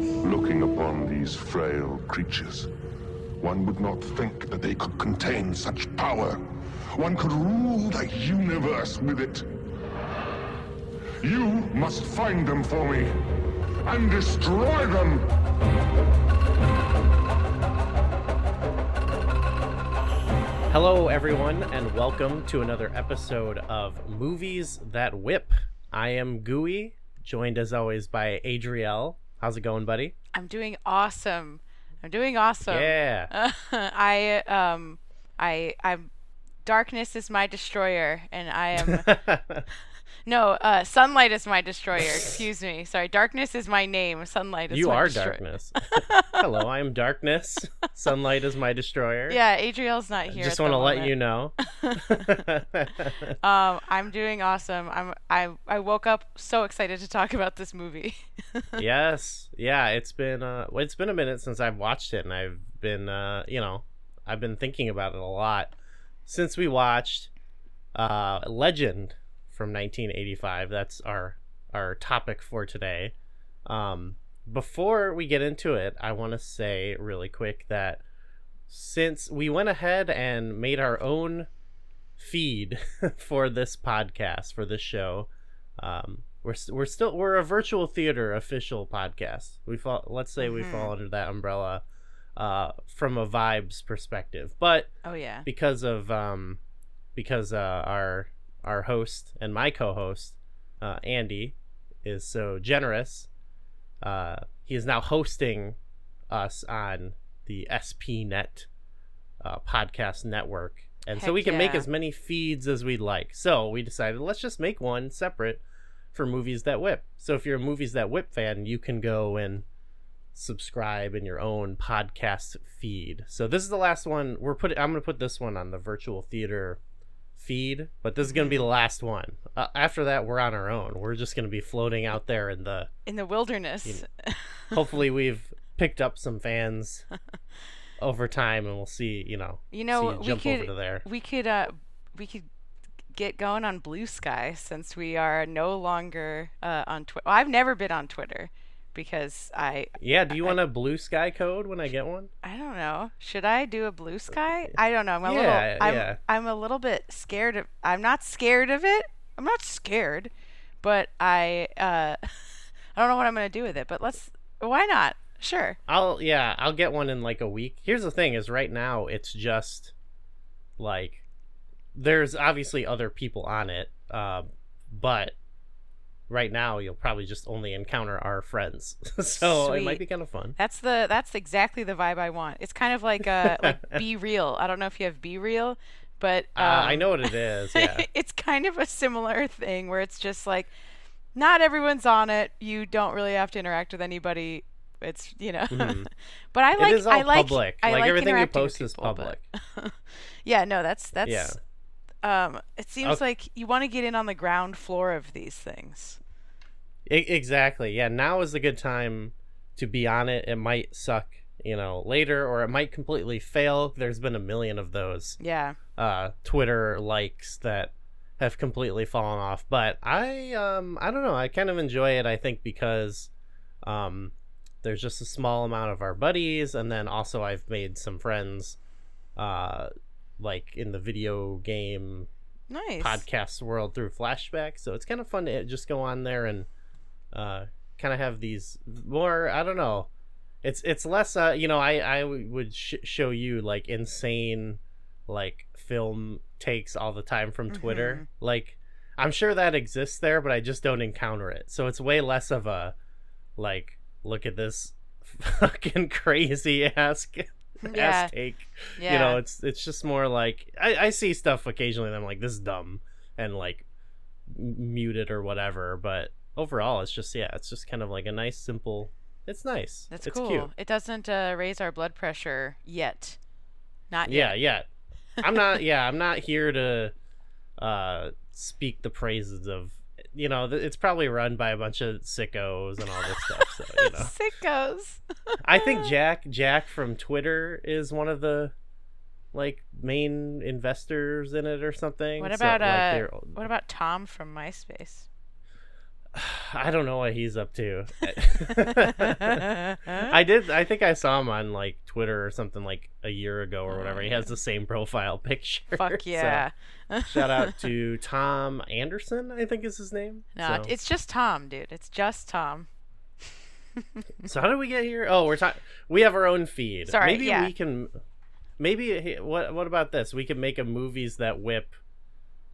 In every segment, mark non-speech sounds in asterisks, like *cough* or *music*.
Looking upon these frail creatures, one would not think that they could contain such power. One could rule the universe with it. You must find them for me and destroy them. Hello, everyone, and welcome to another episode of Movies That Whip. I am Gooey, joined as always by Adriel. How's it going, buddy? I'm doing awesome. I'm doing awesome. Yeah. *laughs* I um I I'm darkness is my destroyer and I am *laughs* no, uh sunlight is my destroyer. *laughs* Excuse me. Sorry. Darkness is my name. Sunlight is you my are destroyer. darkness. *laughs* Hello, I am darkness. *laughs* Sunlight is my destroyer. Yeah, Adriel's not here. I Just want to let you know. um, I'm doing awesome. I'm I I woke up so excited to talk about this movie. yes. Yeah, it's been uh it's been a minute since I've watched it and I've been uh you know, I've been thinking about it a lot since we watched uh Legend from 1985. That's our our topic for today. Um before we get into it, I want to say really quick that since we went ahead and made our own feed *laughs* for this podcast for this show, um, we're we're still we're a virtual theater official podcast. We fall let's say we Mhm. fall under that umbrella uh, from a vibes perspective, but oh yeah. because of um, because uh, our our host and my co-host uh, Andy is so generous, uh, he is now hosting us on the SPNet uh, podcast network, and so we can make as many feeds as we'd like. So we decided let's just make one separate for movies that whip. So if you're a movies that whip fan, you can go and subscribe in your own podcast feed. So this is the last one we're putting. I'm gonna put this one on the virtual theater feed, but this is gonna be the last one. Uh, after that, we're on our own. We're just gonna be floating out there in the. In the wilderness. You *laughs* Hopefully, we've picked up some fans *laughs* over time, and we'll see. You know, You know, see it we could over to there. we could uh we could get going on Blue Sky since we are no longer uh, on Twitter. Well, I've never been on Twitter because I Yeah. Do you want a blue sky code when I get one? I don't know. Should I do a Blue Sky? I don't know. I'm a Yeah, little I'm yeah. I'm a little bit scared of I'm not scared of it. I'm not scared, but I uh *laughs* I don't know what I'm going to do with it, but let's why not? Sure. I'll yeah, I'll get one in like a week. Here's the thing: is right now it's just like there's obviously other people on it, uh, but right now you'll probably just only encounter our friends, *laughs* so it might be kind of fun. That's the that's exactly the vibe I want. It's kind of like uh like *laughs* Be Real. I don't know if you have Be Real, but uh, I um, know what it is. *laughs* Yeah, it's kind of a similar thing where it's just like not everyone's on it. You don't really have to interact with anybody. It's you know, Mhm. but I like it is all I like public. I like, like everything you post is people, but- public. yeah, no, that's that's Yeah. um. It seems Okay. like you want to get in on the ground floor of these things. Exactly. Yeah, now is a good time to be on it. It might suck, you know, later, or it might completely fail. There's been a million of those. Yeah, uh, Twitter likes that have completely fallen off. But I um I don't know. I kind of enjoy it. I think because um there's just a small amount of our buddies, and then also I've made some friends, uh, like in the video game nice. podcast world through flashback. So it's kind of fun to just go on there and uh kind of have these more. I don't know. It's it's less. Uh, you know, I I would sh- show you like insane like film takes all the time from Twitter. Like I'm sure that exists there, but I just don't encounter it. So it's way less of a like look at this *laughs* fucking crazy ass Yeah. ass take. Yeah. You know, it's it's just more like I, I see stuff occasionally and I'm like this is dumb and like m- mute it or whatever, but overall it's just yeah, it's just kind of like a nice simple it's nice. That's it's cool. cute. It doesn't uh, raise our blood pressure yet. Not Yeah, yet. I'm not *laughs* yeah, I'm not here to uh speak the praises of you know, th- it's probably run by a bunch of sickos and all this stuff. So, you know. *laughs* Sickos. I think *laughs* Jack Jack from Twitter is one of the like main investors in it or something. What So, about like, uh? What about Tom from MySpace? *sighs* I don't know what he's up to. *laughs* I did. I think I saw him on like Twitter or something like a year ago or whatever. He has the same profile *laughs* picture. Fuck so yeah. shout out *laughs* to Tom Anderson. I think is his name. No, so. it's just Tom, dude. It's just Tom. so how did we get here? Oh, we're talking. We have our own feed. Sorry, Maybe yeah. we can. Maybe what? What about this? We can make a movies that whip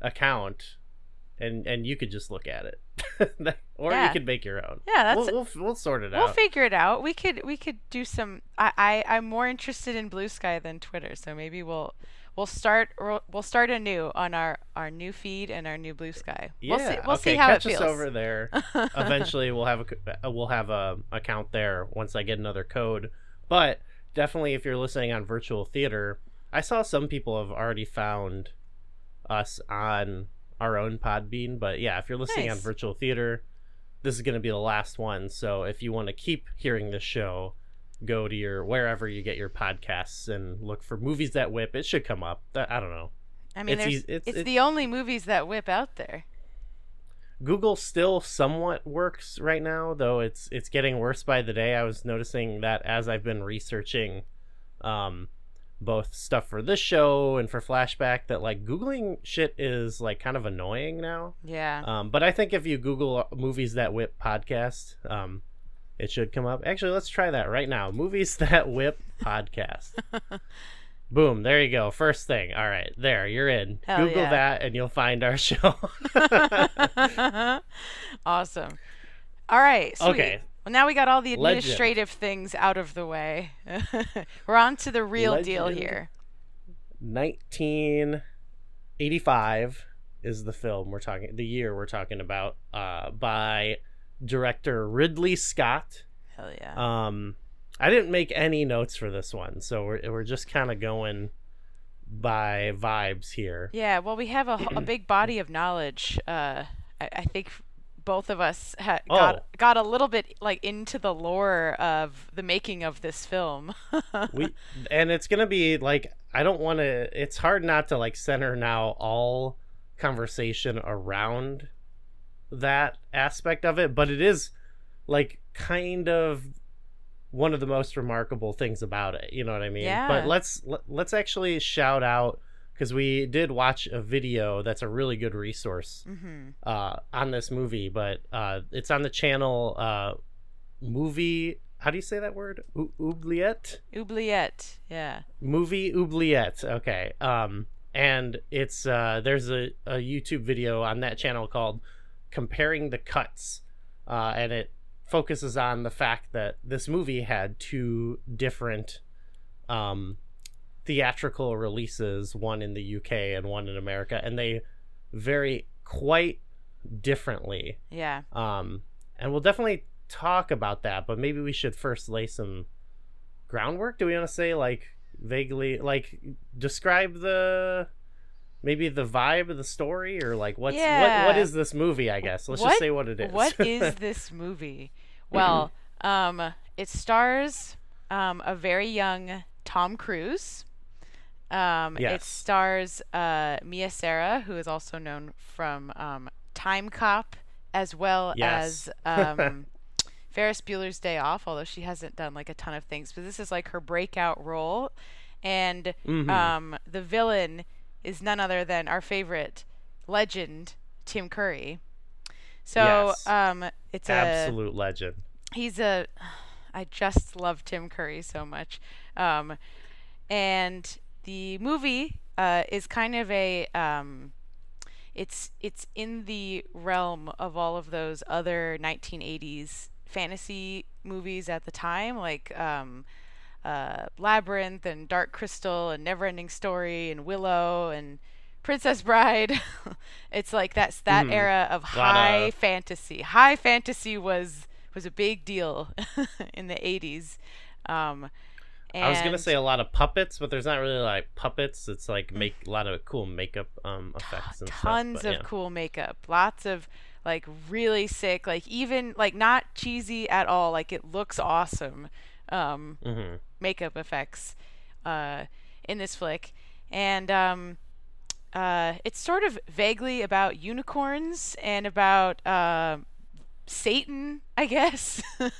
account, and and you could just look at it, *laughs* or you could make your own. Yeah, that's We'll we'll, we'll sort it out. We'll figure it out. We could we could do some. I, I I'm more interested in Blue Sky than Twitter, so maybe we'll we'll start we'll start anew on our our new feed and our new Blue Sky. yeah. We'll see. We'll okay, see how catch it feels. us over there. *laughs* Eventually, we'll have a uh, we'll have a account there once I get another code. But definitely, if you're listening on virtual theater, I saw some people have already found us on our own Podbean. But yeah, if you're listening on virtual theater, this is going to be the last one. So if you want to keep hearing this show, go to your wherever you get your podcasts and look for movies that whip. It should come up. I don't know. I mean, it's there's, eas- it's, it's- the only movies that whip out there. Google still somewhat works right now, though it's it's getting worse by the day. I was noticing that as I've been researching um both stuff for this show and for flashback that like googling shit is like kind of annoying now. Yeah. Um but I think if you google uh, movies that whip podcast, um it should come up. Actually, let's try that right now. Movies *laughs* that whip podcast. *laughs* Boom, there you go. First thing. All right, there, you're in. Hell Google yeah. that and you'll find our show. *laughs* awesome. All right. Sweet. Okay. Well, now we got all the Legend. administrative things out of the way. *laughs* We're on to the real deal here. 1985 is the film we're talking the year we're talking about uh by director Ridley Scott. Hell yeah. Um I didn't make any notes for this one, so we're we're just kind of going by vibes here. Yeah, well, we have a, a big body of knowledge. Uh, I, I think both of us ha- oh. got Oh. got a little bit like into the lore of the making of this film. *laughs* we and it's gonna be like i don't want to it's hard not to like center now all conversation around that aspect of it but it is like kind of one of the most remarkable things about it you know what i mean Yeah. but let's let, let's actually shout out because we did watch a video that's a really good resource hmm uh, on this movie, but uh, it's on the channel uh, movie. How do you say that word? U- oubliette? Oubliette. Yeah. Movie oubliette. Okay. Um, and it's uh, there's a, a YouTube video on that channel called "Comparing the Cuts," uh, and it focuses on the fact that this movie had two different um, theatrical releases, one in the UK and one in America, and they vary quite differently. Yeah. Um, and we'll definitely talk about that, but maybe we should first lay some groundwork. Do we want to say like vaguely like describe the maybe the vibe of the story or like what's what what is this movie, I guess. Let's What- just say what it is. What *laughs* is this movie? Well, um, it stars um, a very young Tom Cruise. Um, It stars uh, Mia Sara, who is also known from um, Time Cop, as well Yes. as um, *laughs* Ferris Bueller's Day Off, although she hasn't done like a ton of things. But this is like her breakout role. And Mhm. um, the villain is none other than our favorite legend, Tim Curry. So Yes. um, it's a Absolute legend. he's a I just love Tim Curry so much. Um, and the movie uh, is kind of a um, it's it's in the realm of all of those other 1980s fantasy movies at the time, like um, uh, Labyrinth and Dark Crystal and Neverending Story and Willow and Princess Bride. *laughs* it's like that's that Mhm. era of high of- fantasy. High fantasy was was a big deal *laughs* in the 80s. Um, I was gonna say a lot of puppets, but there's not really like puppets. It's like make a lot of cool makeup um effects and tons stuff. but of yeah. cool makeup lots of like really sick like even like not cheesy at all like it looks awesome um Mhm. makeup effects uh in this flick and um uh it's sort of vaguely about unicorns and about uh Satan, I guess. *laughs*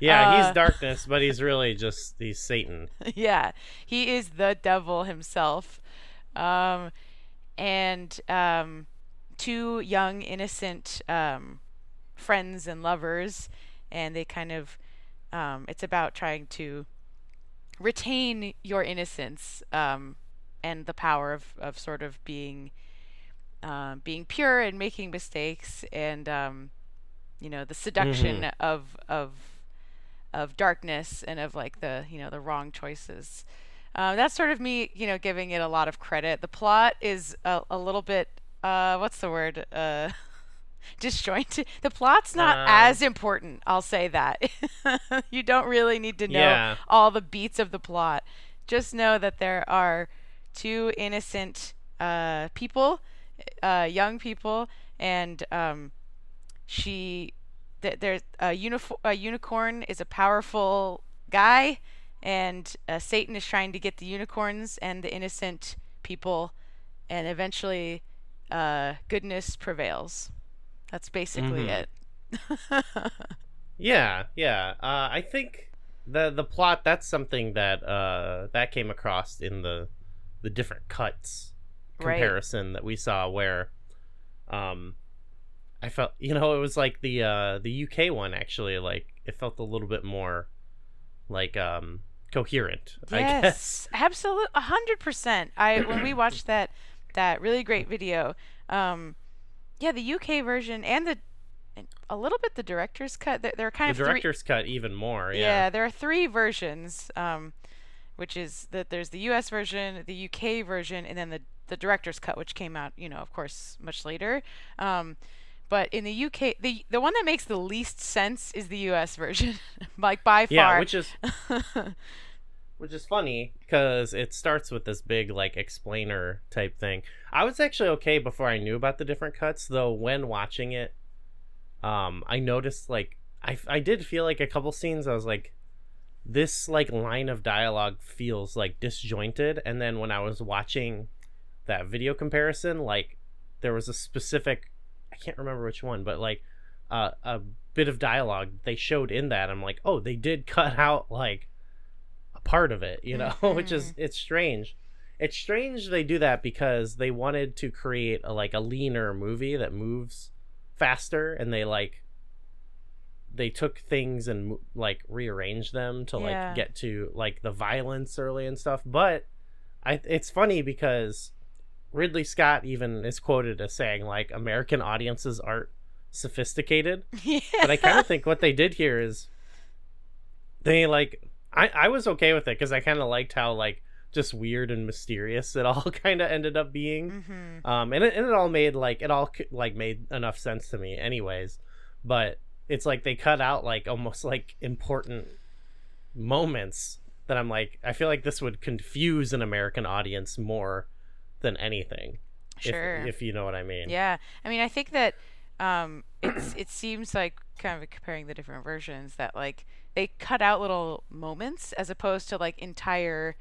Yeah, Uh, he's darkness, but he's really just he's Satan. *laughs* yeah, he is the devil himself. Um, and um, two young, innocent um, friends and lovers, and they kind of, um, it's about trying to retain your innocence um, and the power of, of sort of being um, being pure and making mistakes and um, you know the seduction of of of darkness and of like the you know the wrong choices. Um, that's sort of me, you know, giving it a lot of credit. The plot is a, a little bit, uh, what's the word? Uh, *laughs* disjointed. The plot's not Um, as important. I'll say that. *laughs* you don't really need to know Yeah. all the beats of the plot. Just know that there are two innocent uh, people, uh, young people, and um, she th- there's a, unif- a unicorn is a powerful guy and uh, satan is trying to get the unicorns and the innocent people and eventually uh, goodness prevails that's basically Mhm. it *laughs* Yeah, yeah. Uh, I think the the plot that's something that uh, that came across in the the different cuts Right. comparison that we saw where um I felt *laughs* you know it was like the uh the UK one actually like it felt a little bit more like um coherent I guess *laughs* Yes, absolutely, a hundred percent. I when we watched that that really great video, um, yeah, the UK version and the and a little bit the director's cut. There, there are kind the of three. director's cut even more Yeah. yeah, there are three versions, um, which is that there's the U.S. version, the UK version, and then the the director's cut, which came out, you know, of course, much later. Um, but in the UK, the the one that makes the least sense is the U.S. version, *laughs* like by far. yeah which is *laughs* which is funny because it starts with this big like explainer type thing i was actually okay before i knew about the different cuts though when watching it um i noticed like i, I did feel like a couple scenes i was like this like line of dialogue feels like disjointed and then when i was watching that video comparison like there was a specific can't remember which one but like uh, a bit of dialogue they showed in that i'm like oh they did *laughs* cut out like a part of it you know *laughs* which is it's strange it's strange they do that because they wanted to create a like a leaner movie that moves faster and they like they took things and like rearranged them to Yeah. like get to like the violence early and stuff but i it's funny because ridley scott even is quoted as saying like american audiences aren't sophisticated *laughs* yeah. but I kind of think what they did here is they like I I was okay with it because I kind of liked how like just weird and mysterious it all *laughs* kind of ended up being. hmm Um, and it, and it all made like it all like made enough sense to me, anyways. But it's like they cut out like almost like important moments that I'm like I feel like this would confuse an American audience more than anything. if- Sure. if you know what I mean. Yeah, I mean, I think that um, it's it seems like kind of comparing the different versions that like they cut out little moments as opposed to like entire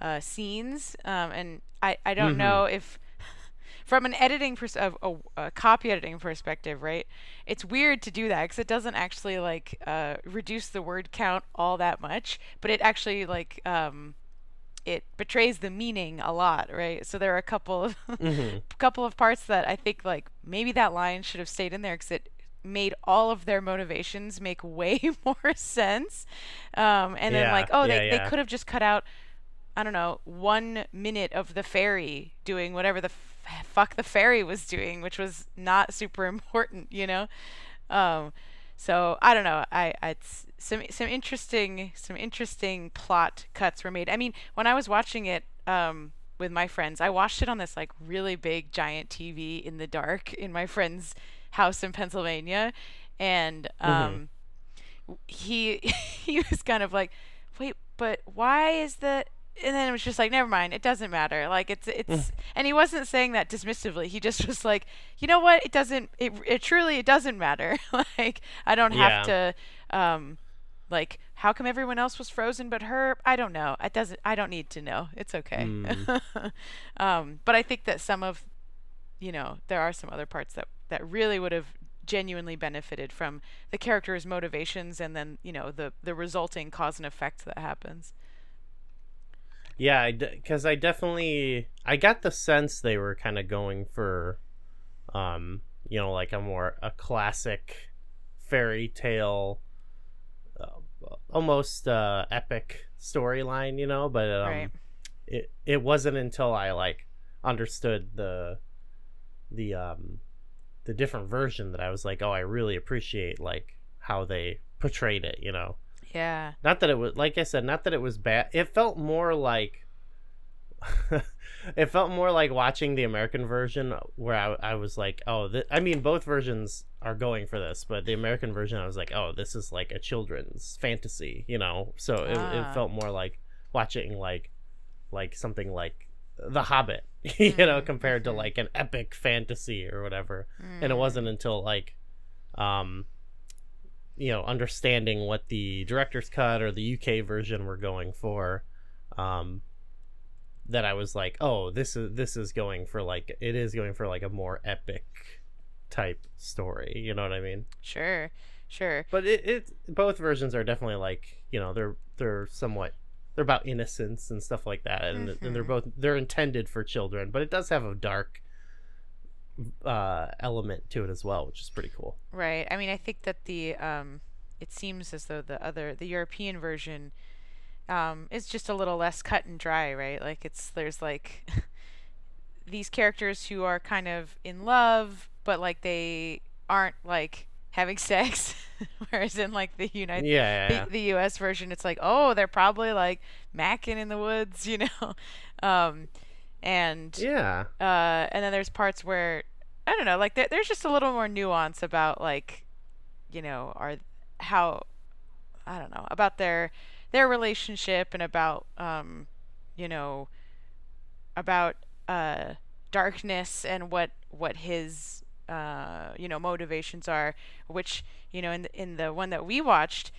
uh, scenes, um, and I I don't Mhm. know if *laughs* from an editing pers- of a, a copy editing perspective, right? It's weird to do that because it doesn't actually like uh, reduce the word count all that much, but it actually like um, it betrays the meaning a lot, right? So there are a couple of Mhm. *laughs* couple of parts that I think like maybe that line should have stayed in there because it made all of their motivations make *laughs* way *laughs* more sense. Um, and then like, oh, yeah, they, yeah. they could have just cut out, I don't know, one minute of the fairy doing whatever the f- fuck the fairy was doing, which was not super important, you know. Um, so I don't know. I, I it's some some interesting some interesting plot cuts were made. I mean, when I was watching it um, with my friends, I watched it on this like really big giant TV in the dark in my friend's house in Pennsylvania, and um, he *laughs* he was kind of like, wait, but why is the and then it was just like never mind it doesn't matter. Like it's it's and he wasn't saying that dismissively. He just *laughs* was like you know what? It doesn't it, it truly it doesn't matter. *laughs* Like i don't have to um like how come everyone else was frozen but her? I don't know. It doesn't i don't need to know. It's okay. *laughs* Um but i think that some of you know there are some other parts that that really would have genuinely benefited from the character's motivations and then you know the the resulting cause and effect that happens. Yeah, because I definitely I got the sense they were kind of going for, um, you know, like a more a classic fairy tale, uh, almost uh, epic storyline, you know. But um, Right. it it wasn't until I like understood the the um the different version that I was like, oh, I really appreciate like how they portrayed it, you know. Yeah. Not that it was like I said, not that it was bad. It felt more like *laughs* it felt more like watching the American version where I, I was like, oh, th- I mean, both versions are going for this, but the American version, I was like, oh, this is like a children's fantasy, you know. So it, Ah. it felt more like watching like like something like The Hobbit, *laughs* you know, Mhm, compared to mhm. like an epic fantasy or whatever and it Mm. wasn't until like um you know understanding what the director's cut or the UK version were going for um that I was like oh this is this is going for like it is going for like a more epic type story you know what I mean Sure. Sure. but it, it both versions are definitely like you know they're they're somewhat they're about innocence and stuff like that and, and they're Mhm. both they're intended for children but it does have a dark uh element to it as well which is pretty cool Right. I mean, I think that the um, it seems as though the other the European version um is just a little less cut and dry, right? Like it's there's like *laughs* these characters who are kind of in love, but like they aren't like having *laughs* sex, whereas in like the United yeah, yeah, yeah. the, the U.S. version, it's like, oh, they're probably like macking in the woods, *laughs* you know, um, and yeah. uh, and then there's parts where I don't know, like there, there's just a little more nuance about like, you know, are how I don't know about their their relationship and about um, you know, about uh, darkness and what what his uh, you know motivations are, which you know in the, in the one that we watched,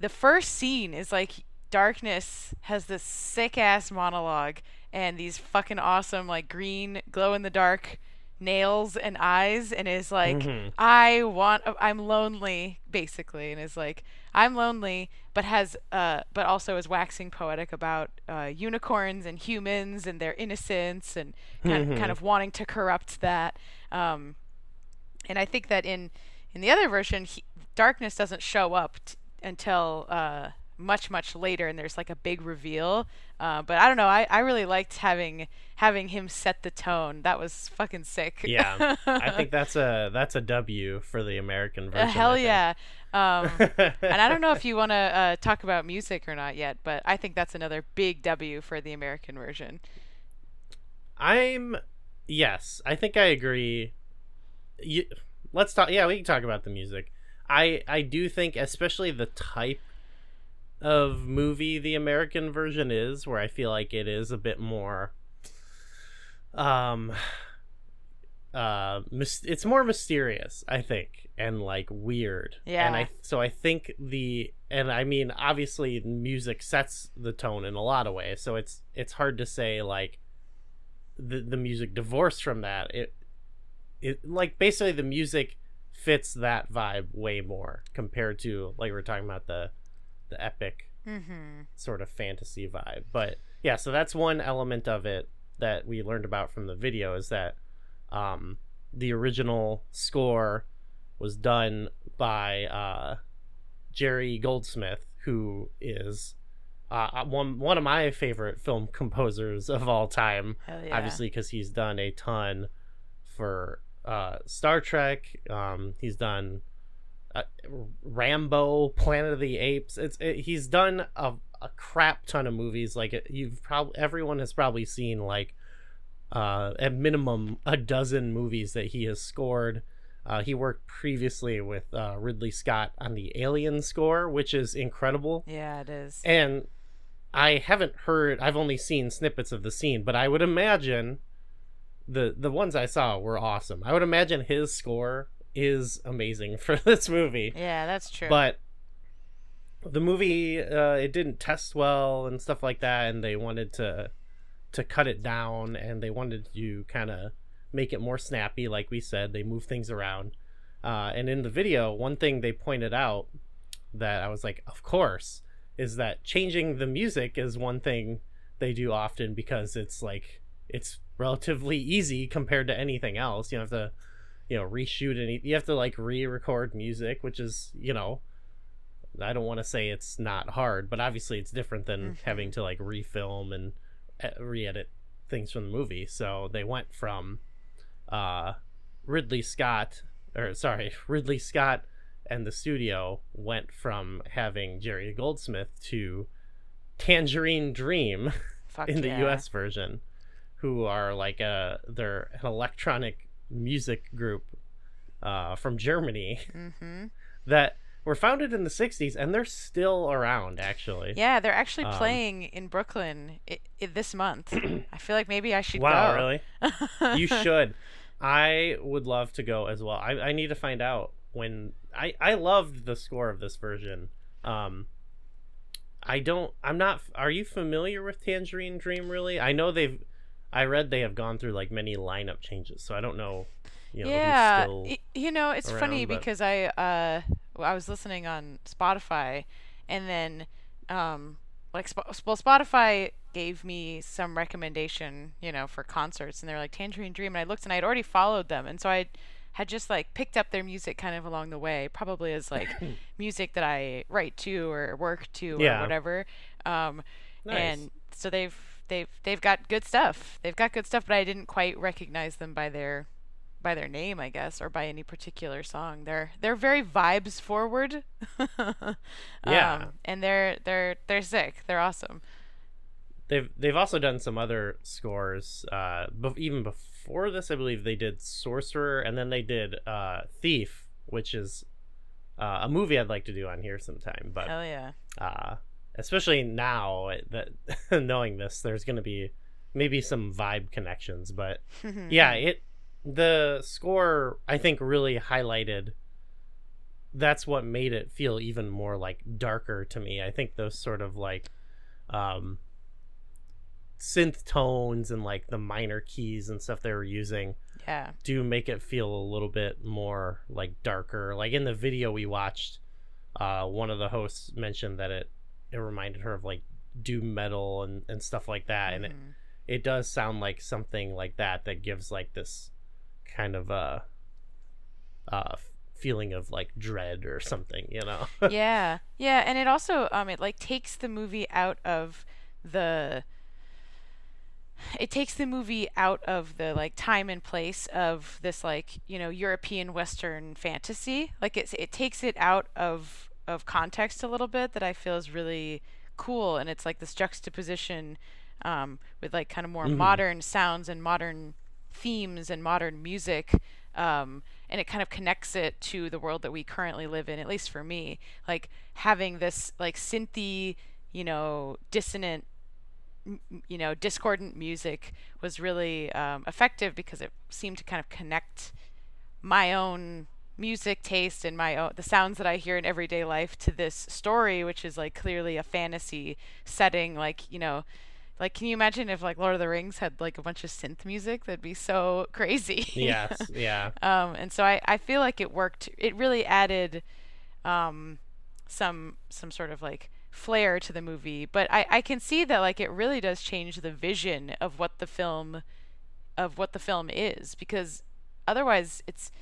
the first scene is like darkness has this sick ass monologue and these fucking awesome like green glow in the dark nails and eyes and is like Mhm. I want I'm lonely basically and is like I'm lonely but has uh but also is waxing poetic about uh unicorns and humans and their innocence and kind, Mhm. kind of wanting to corrupt that um and I think that in in the other version he, darkness doesn't show up t- until uh much much later and there's like a big reveal. Uh, but I don't know I, I really liked having having him set the tone. That was fucking sick. Yeah. I *laughs* think that's a that's a w for the american Uh, version hell yeah. Um, *laughs* and I don't know if you want to uh, talk about music or not yet, but I think that's another big W for the American version. i'm yes i think i agree. You, let's talk yeah we can talk about the music. I i do think especially the type of movie the american version is where i feel like it is a bit more um uh mys- it's more mysterious i think and like weird Yeah. and i so i think the and i mean obviously music sets the tone in a lot of ways so it's it's hard to say like the the music divorced from that it it like basically the music fits that vibe way more compared to like we we're talking about the the epic Mm-hmm. sort of fantasy vibe. But yeah, so that's one element of it that we learned about from the video is that um, the original score was done by uh, Jerry Goldsmith, who is uh, one one of my favorite film *laughs* composers of all time. Yeah. Obviously, because he's done a ton for uh, Star Trek. Um, he's done uh, Rambo, Planet of the Apes. It's it, he's done a, a crap ton of movies. Like you've probably everyone has probably seen like uh, at minimum a dozen movies that he has scored. Uh, he worked previously with uh, Ridley Scott on the Alien score, which is incredible. Yeah, it is. And I haven't heard. I've only seen snippets of the scene, but I would imagine the the ones I saw were awesome. I would imagine his score is amazing *laughs* for this movie. Yeah, that's true. But the movie uh, it didn't test well and stuff like that, and they wanted to to cut it down, and they wanted to kind of make it more snappy. Like we said, they move things around. Uh, and in the video, one thing they pointed out that I was like, of course, is that changing the music is one thing they do often because it's like it's relatively easy compared to anything else. You don't have to, you know, reshoot any. You have to like re-record music, which is you know, I don't want to say it's not hard, but obviously it's different than Mhm. having to like refilm and uh, re-edit things from the movie. So they went from uh, Ridley Scott, or sorry, *laughs* Ridley Scott and the studio went from having Jerry Goldsmith to Tangerine Dream Fuck *laughs* in the. US version, who are like a they're an electronic music group uh, from Germany *laughs* Mm-hmm. that were founded in the 60s and they're still around actually. Yeah, they're actually Um, playing in Brooklyn i- i- this month. *clears throat* I feel like maybe I should Wow, go. really? You *laughs* should. I would love to go as well. I, I need to find out when I I loved the score of this version. Um I don't I'm not are you familiar with Tangerine Dream really? I know they've I read they have gone through like many lineup changes, so I don't know you know yeah, y- you know, it's funny around, but- because I uh I was listening on Spotify, and then um like well Spotify gave me some recommendation, you know, for concerts, and they're like Tangerine Dream, and I looked and I had already followed them, and so I had just like picked up their music kind of along the way, probably as like *laughs* music that I write to or work to or whatever. Um, Nice. and so they've they've they've got good stuff. They've got good stuff, but I didn't quite recognize them by their by their name, I guess, or by any particular song. They're they're very vibes forward. *laughs* Yeah. Um, and they're they're they're sick. They're awesome. They've they've also done some other scores. Uh, bef- even before this, I believe they did Sorcerer, and then they did uh, Thief, which is uh, a movie I'd like to do on here sometime. But oh yeah. uh, especially now that *laughs* knowing this, there's going to be maybe some vibe connections. But *laughs* yeah, it the score I think really highlighted. That's what made it feel even more like darker to me. I think those sort of like um synth tones and like the minor keys and stuff they were using yeah. do make it feel a little bit more like darker. Like in the video we watched, uh, one of the hosts mentioned that it it reminded her of like doom metal and, and stuff like that, and it, Mhm. it does sound like something like that that gives like this kind of uh uh feeling of like dread or something, you know? *laughs* yeah, yeah, and it also um it like takes the movie out of the it takes the movie out of the like time and place of this like you know European Western fantasy. Like it's it takes it out of of context a little bit that I feel is really cool, and it's like this juxtaposition um, with like kind of more Mhm. modern sounds and modern themes and modern music. Um, and it kind of connects it to the world that we currently live in, at least for me. Like having this like synthy, you know, dissonant m- you know, discordant music was really um, effective because it seemed to kind of connect my own music taste and my own the sounds that I hear in everyday life to this story, which is like clearly a fantasy setting. Like you know, like can you imagine if like Lord of the Rings had like a bunch of synth music? That'd be so *laughs* crazy. yes, yeah. *laughs* Um, and so I, I feel like it worked. It really added um, some some sort of like flair to the movie. But I, I can see that like it really does change the vision of what the film of what the film is because otherwise it's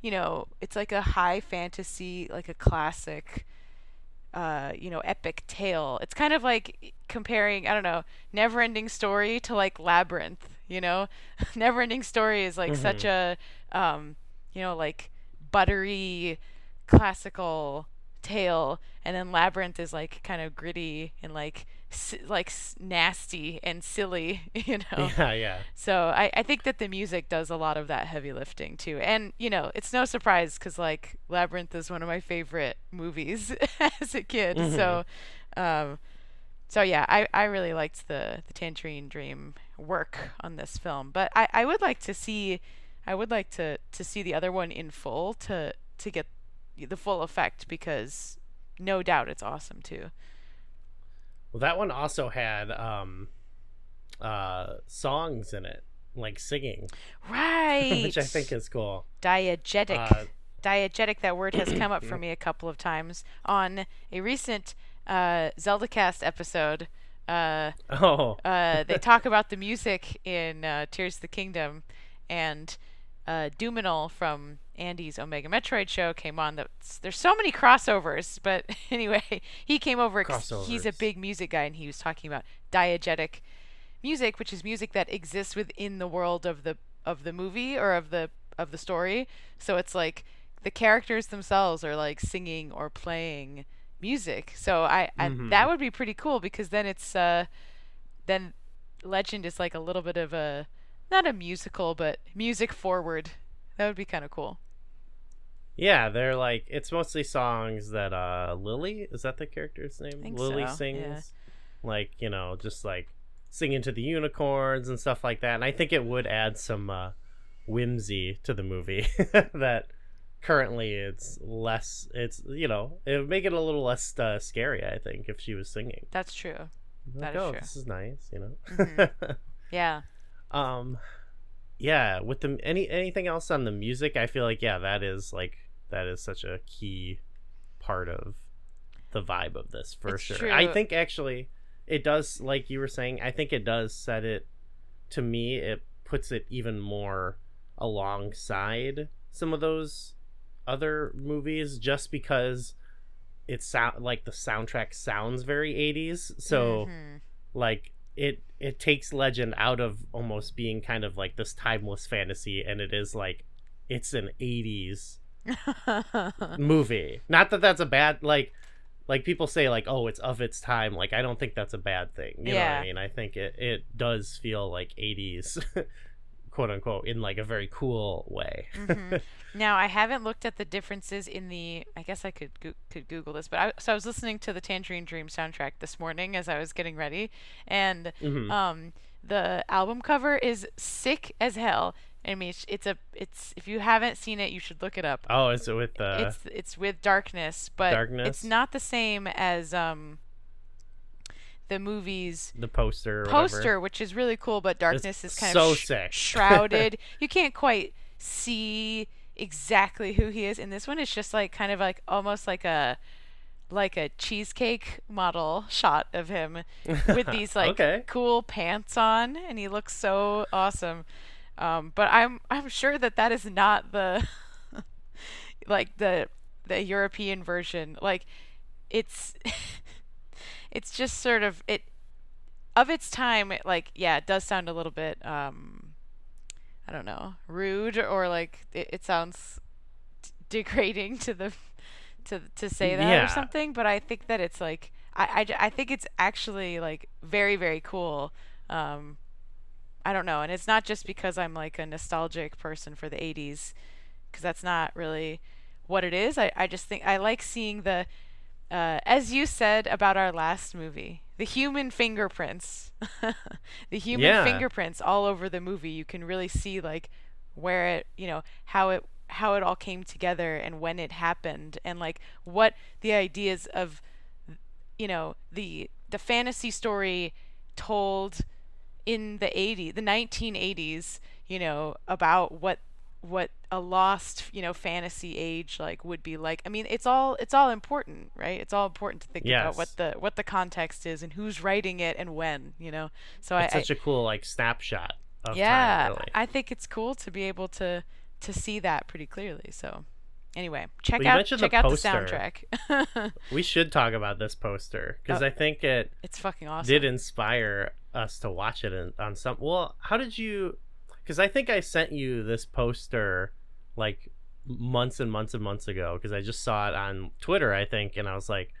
you know it's like a high fantasy like a classic uh, you know, epic tale. It's kind of like comparing, I don't know, Neverending Story to like Labyrinth, you know? *laughs* Neverending Story is like such a um, you know, like buttery classical tale and then Labyrinth is like kind of gritty and like like nasty and silly, *laughs* you know. Yeah, yeah. So I, I think that the music does a lot of that heavy lifting too. And, you know, it's no surprise because, like, Labyrinth is one of my favorite movies *laughs* as a kid. So, um, so yeah, I, I really liked the, the Tangerine Dream work on this film. But I, I would like to see, I would like to, to see the other one in full to, to get the full effect because no doubt it's awesome too. Well, that one also had um uh songs in it, like singing, Right. *laughs* which I think is cool. diegetic. Uh, diegetic that word has come up for *clears throat* me a couple of times on a recent uh, ZeldaCast episode. Uh, Oh. uh, they *laughs* talk about the music in uh, Tears of the Kingdom, and uh, Duminal from Andy's Omega Metroid show came on. That's, there's so many crossovers, but *laughs* anyway, he came over. He's a big music guy, and he was talking about diegetic music, which is music that exists within the world of the of the movie or of the of the story. So it's like the characters themselves are like singing or playing music. So I, I Mhm. that would be pretty cool because then it's uh then Legend is like a little bit of a not a musical but music forward. That would be kind of cool. Yeah, they're like it's mostly songs that uh Lily is that the character's name? Lily so, sings. yeah. Like, you know, just like singing to the unicorns and stuff like that. And I think it would add some uh whimsy to the movie *laughs* that currently it's less it's you know, it would make it a little less uh, scary, I think, if she was singing. That's true. Like, That is oh, true. this is nice, you know. Mhm. *laughs* Yeah. Um yeah with the any anything else on the music i feel like yeah that is like that is such a key part of the vibe of this for It's sure i think actually it does like you were saying i think it does set it to me it puts it even more alongside some of those other movies just because it sound like the soundtrack sounds very 80s so Mhm. like it it takes legend out of almost being kind of like this timeless fantasy and it is like it's an 80s *laughs* movie. Not that that's a bad like like people say like oh it's of its time. Like i don't think that's a bad thing. You know what Yeah. i mean? I think it it does feel like 80s *laughs* quote unquote in like a very cool way Mhm. *laughs* Now I haven't looked at the differences in the. I guess I could go- could Google this, but I so I was listening to the Tangerine Dream soundtrack this morning as I was getting ready, and Mhm. um the album cover is sick as hell. I mean, it's, it's a it's if you haven't seen it, you should look it up. oh is it with the? it's it's with darkness, but Darkness? it's not the same as um the movies the poster or whatever. poster, which is really cool, but darkness is kind so of sh- *laughs* shrouded. you can't quite see exactly who he is. In this one, it's just like kind of like almost like a like a cheesecake model shot of him *laughs* with these like Okay. cool pants on, and he looks so awesome. Um, but I'm I'm sure that that is not the *laughs* like the the European version. Like it's it's just sort of it of its time. It, like yeah, it does sound a little bit um I don't know rude or like it, it sounds d- degrading to the to to say that Yeah. or something. But I think that it's like I I think it's actually like very very cool. Um, I don't know, and it's not just because I'm like a nostalgic person for the '80s, because that's not really what it is. I, I just think I like seeing the, uh, as you said about our last movie, the human fingerprints, *laughs* the human Yeah. fingerprints all over the movie. You can really see like where it, you know, how it how it all came together and when it happened and like what the ideas of you know the the fantasy story told in the 80s the 1980s you know about what what a lost you know fantasy age like would be like i mean it's all it's all important right it's all important to think about what the what the context is and who's writing it and when you know so it's i, such a cool like snapshot of yeah time, really. i think it's cool to be able to to see that pretty clearly so anyway check Well, out mentioned the check out the soundtrack *laughs* we should talk about this poster because Oh. I think it it's fucking awesome did inspire us to watch it in, on some. Well, how did you? Because I think I sent you this poster like months and months and months ago because I just saw it on Twitter, I think, and I was like,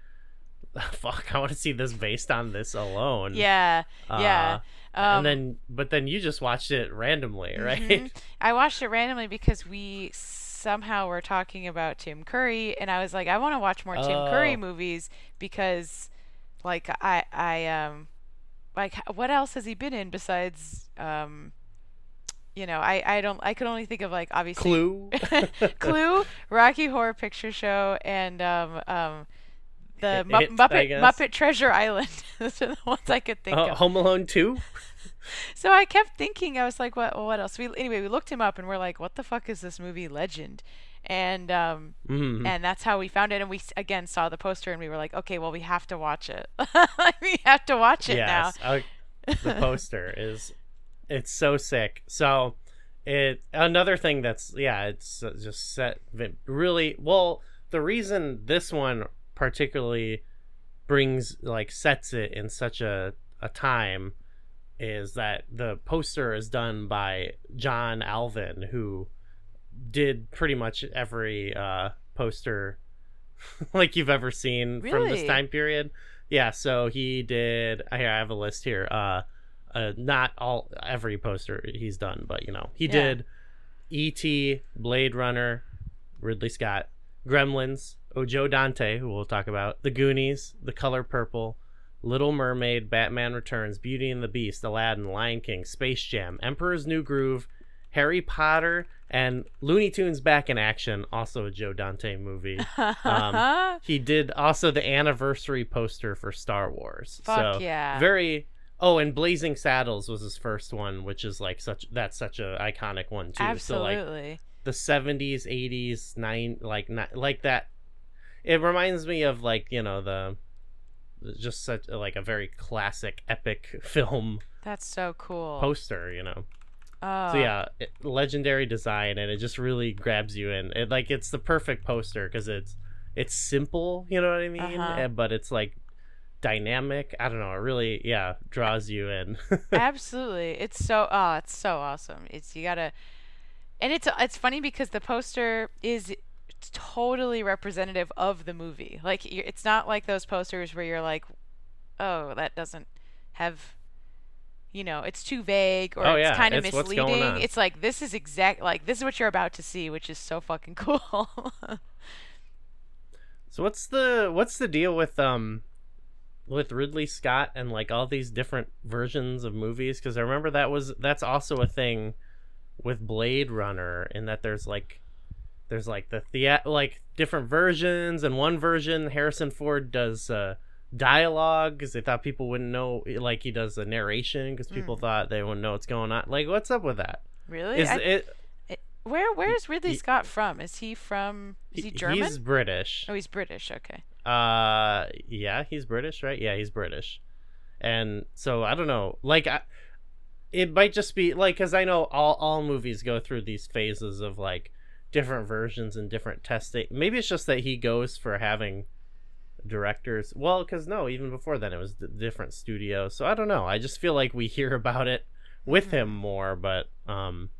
*laughs* "Fuck, I want to see this based on this alone." yeah yeah Uh, um, and then, but then you just watched it randomly, right? Mhm. *laughs* I watched it randomly because we somehow were talking about Tim Curry, and I was like, I want to watch more Tim Curry Oh. movies because, like, I I um, like, what else has he been in besides um, you know, I I don't I could only think of like obviously Clue. *laughs* Clue, Rocky Horror Picture Show, and um um. The Mu- It, Muppet. Muppet Treasure Island. *laughs* Those are the ones I could think Uh, of. Home Alone Two. *laughs* So I kept thinking, I was like, what, what else? We anyway, we looked him up and we're like, what the fuck is this movie Legend? and um, Mhm. and that's how we found it. And we again saw the poster, and we were like, okay, well, we have to watch it. we have to watch it now. yes, uh, the poster is it's so sick. So it another thing that's yeah, it's just set really well. The reason this one particularly brings like sets it in such a a time is that the poster is done by John Alvin who did pretty much every uh poster *laughs* like you've ever seen from this time period. Yeah, so he did I have a list here. Uh uh not all every poster he's done, but you know, he Yeah. did E.T., Blade Runner, Ridley Scott, Gremlins, Ojo Dante, who we'll talk about, The Goonies, The Color Purple, Little Mermaid, Batman Returns, Beauty and the Beast, Aladdin, Lion King, Space Jam, Emperor's New Groove, Harry Potter, and Looney Tunes Back in Action, also a Joe Dante movie. *laughs* Um, he did also the anniversary poster for Star Wars. Fuck so yeah. very Oh, and Blazing Saddles was his first one, which is like such that's such a iconic one too. So like Absolutely. the 70s 80s 9 like not like that it reminds me of like you know the just such like a very classic epic *laughs* film That's so cool. poster you know oh. so yeah it, legendary design and it just really grabs you in it like it's the perfect poster because it's it's simple you know what i mean Uh-huh. Eh, but it's like dynamic i don't know it really yeah draws you in *laughs* Absolutely. It's so oh, it's so awesome. It's you gotta, and it's it's funny because the poster is totally representative of the movie. Like it's not like those posters where you're like, oh, that doesn't have, you know, it's too vague or Oh, it's yeah, kind of it's misleading. It's like this is exact like this is what you're about to see, which is so fucking *laughs* cool. So what's the what's the deal with um with Ridley Scott and like all these different versions of movies? Because I remember that was that's also a thing with Blade Runner in that there's like there's like the thea- like different versions and one version Harrison Ford does uh dialogue because they thought people wouldn't know like he does the narration because people thought they wouldn't know what's going on like what's up with that really? is I- it it- where where is Ridley he- Scott from? Is he from? Is he German? he's british Oh, he's British. Okay. Uh, yeah, he's British, right? Yeah, he's British. And so I don't know, like, I, it might just be like because I know all all movies go through these phases of like different versions and different testing. Maybe it's just that he goes for having directors. Well, because no, even before then it was d- different studios. So I don't know. I just feel like we hear *laughs* about it with him more, but um,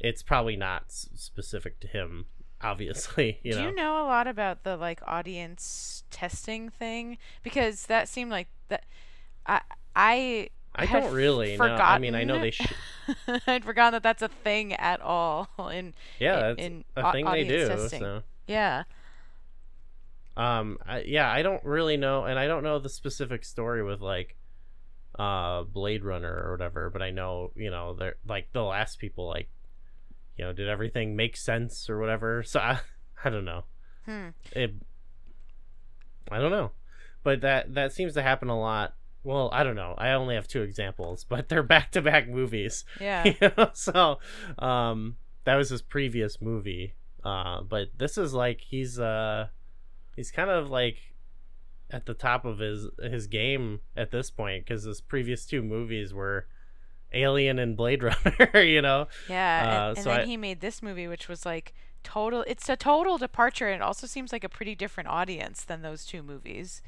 it's probably not s- specific to him. Obviously, *laughs* you Do know. you know a lot about the like audience testing thing? Because that seemed like that. I I I don't really know. I mean, I know they. Sh- *laughs* I'd forgotten that that's a thing at all *laughs* in yeah, in- in a thing they do. testing. So, yeah. um, I, yeah, I don't really know, and I don't know the specific story with like, uh, Blade Runner or whatever. But I know, you know, they're like the last people, like, you know, did everything make sense or whatever. So I, *laughs* I don't know. Hmm. It, I don't know, but that that seems to happen a lot. Well, I don't know. I only have two examples, *laughs* but they're back to back movies. Yeah. *laughs* you know? so um that was his previous movie uh but this is like he's uh he's kind of like at the top of his his game at this point because his previous two movies were alien and blade runner *laughs* you know Yeah. and- Uh, and, so then I- he made this movie, which was like total. It's a total departure, and it also seems like a pretty different audience than those two movies.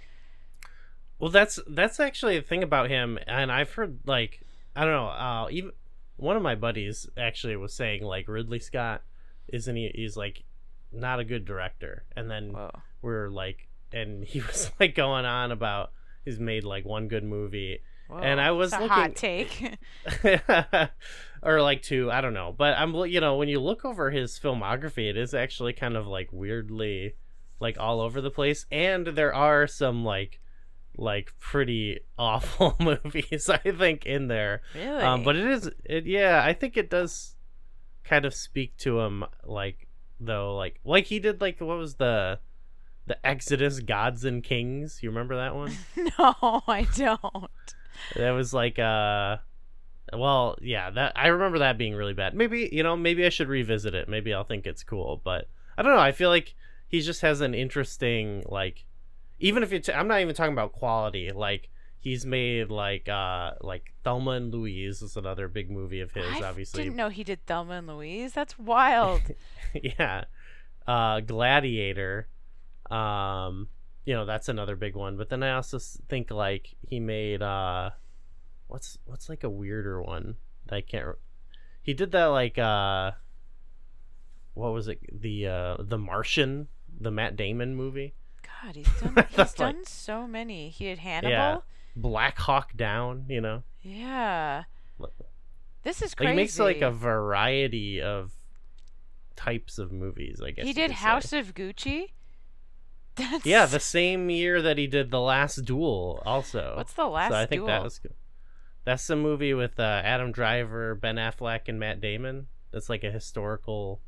well that's that's actually the thing about him and i've heard like i don't know uh even one of my buddies actually was saying like ridley scott isn't he he's like not a good director and then Whoa. were like and he *laughs* was like going on about he's made like one good movie Whoa. And I was It's a looking- hot take. *laughs* or like two i don't know but i'm you know when you look over his filmography it is actually kind of like weirdly like all over the place and there are some like like pretty *laughs* awful *laughs* movies i think in there really? um but it is it yeah i think it does kind of speak to him like though like like he did like what was the the exodus gods and kings you remember that one no, I don't. That was like uh well yeah that i remember that being really bad maybe you know maybe i should revisit it maybe i'll think it's cool but I don't know. I feel like he just has an interesting like, even if it's I'm not even talking about quality. Like he's made like uh like Thelma and Louise is another big movie of his. I obviously, didn't know he did Thelma and Louise. That's wild. *laughs* yeah. Uh, Gladiator. Um, you know that's another big one. But then I also think like he made uh, what's what's like a weirder one that I can't. Re- he did that like uh, what was it? The uh, the Martian, the Matt Damon movie. God, he's done *laughs* he's like- done so many. He did Hannibal. Yeah. Black Hawk Down. You know, Yeah. This is Like, crazy. he makes like a variety of types of movies. I guess He did could say. House of Gucci. That's Yeah, the same year that he did The Last Duel, also. What's the last so I think that was good. That's the movie with uh, Adam Driver, Ben Affleck, and Matt Damon. That's like a historical.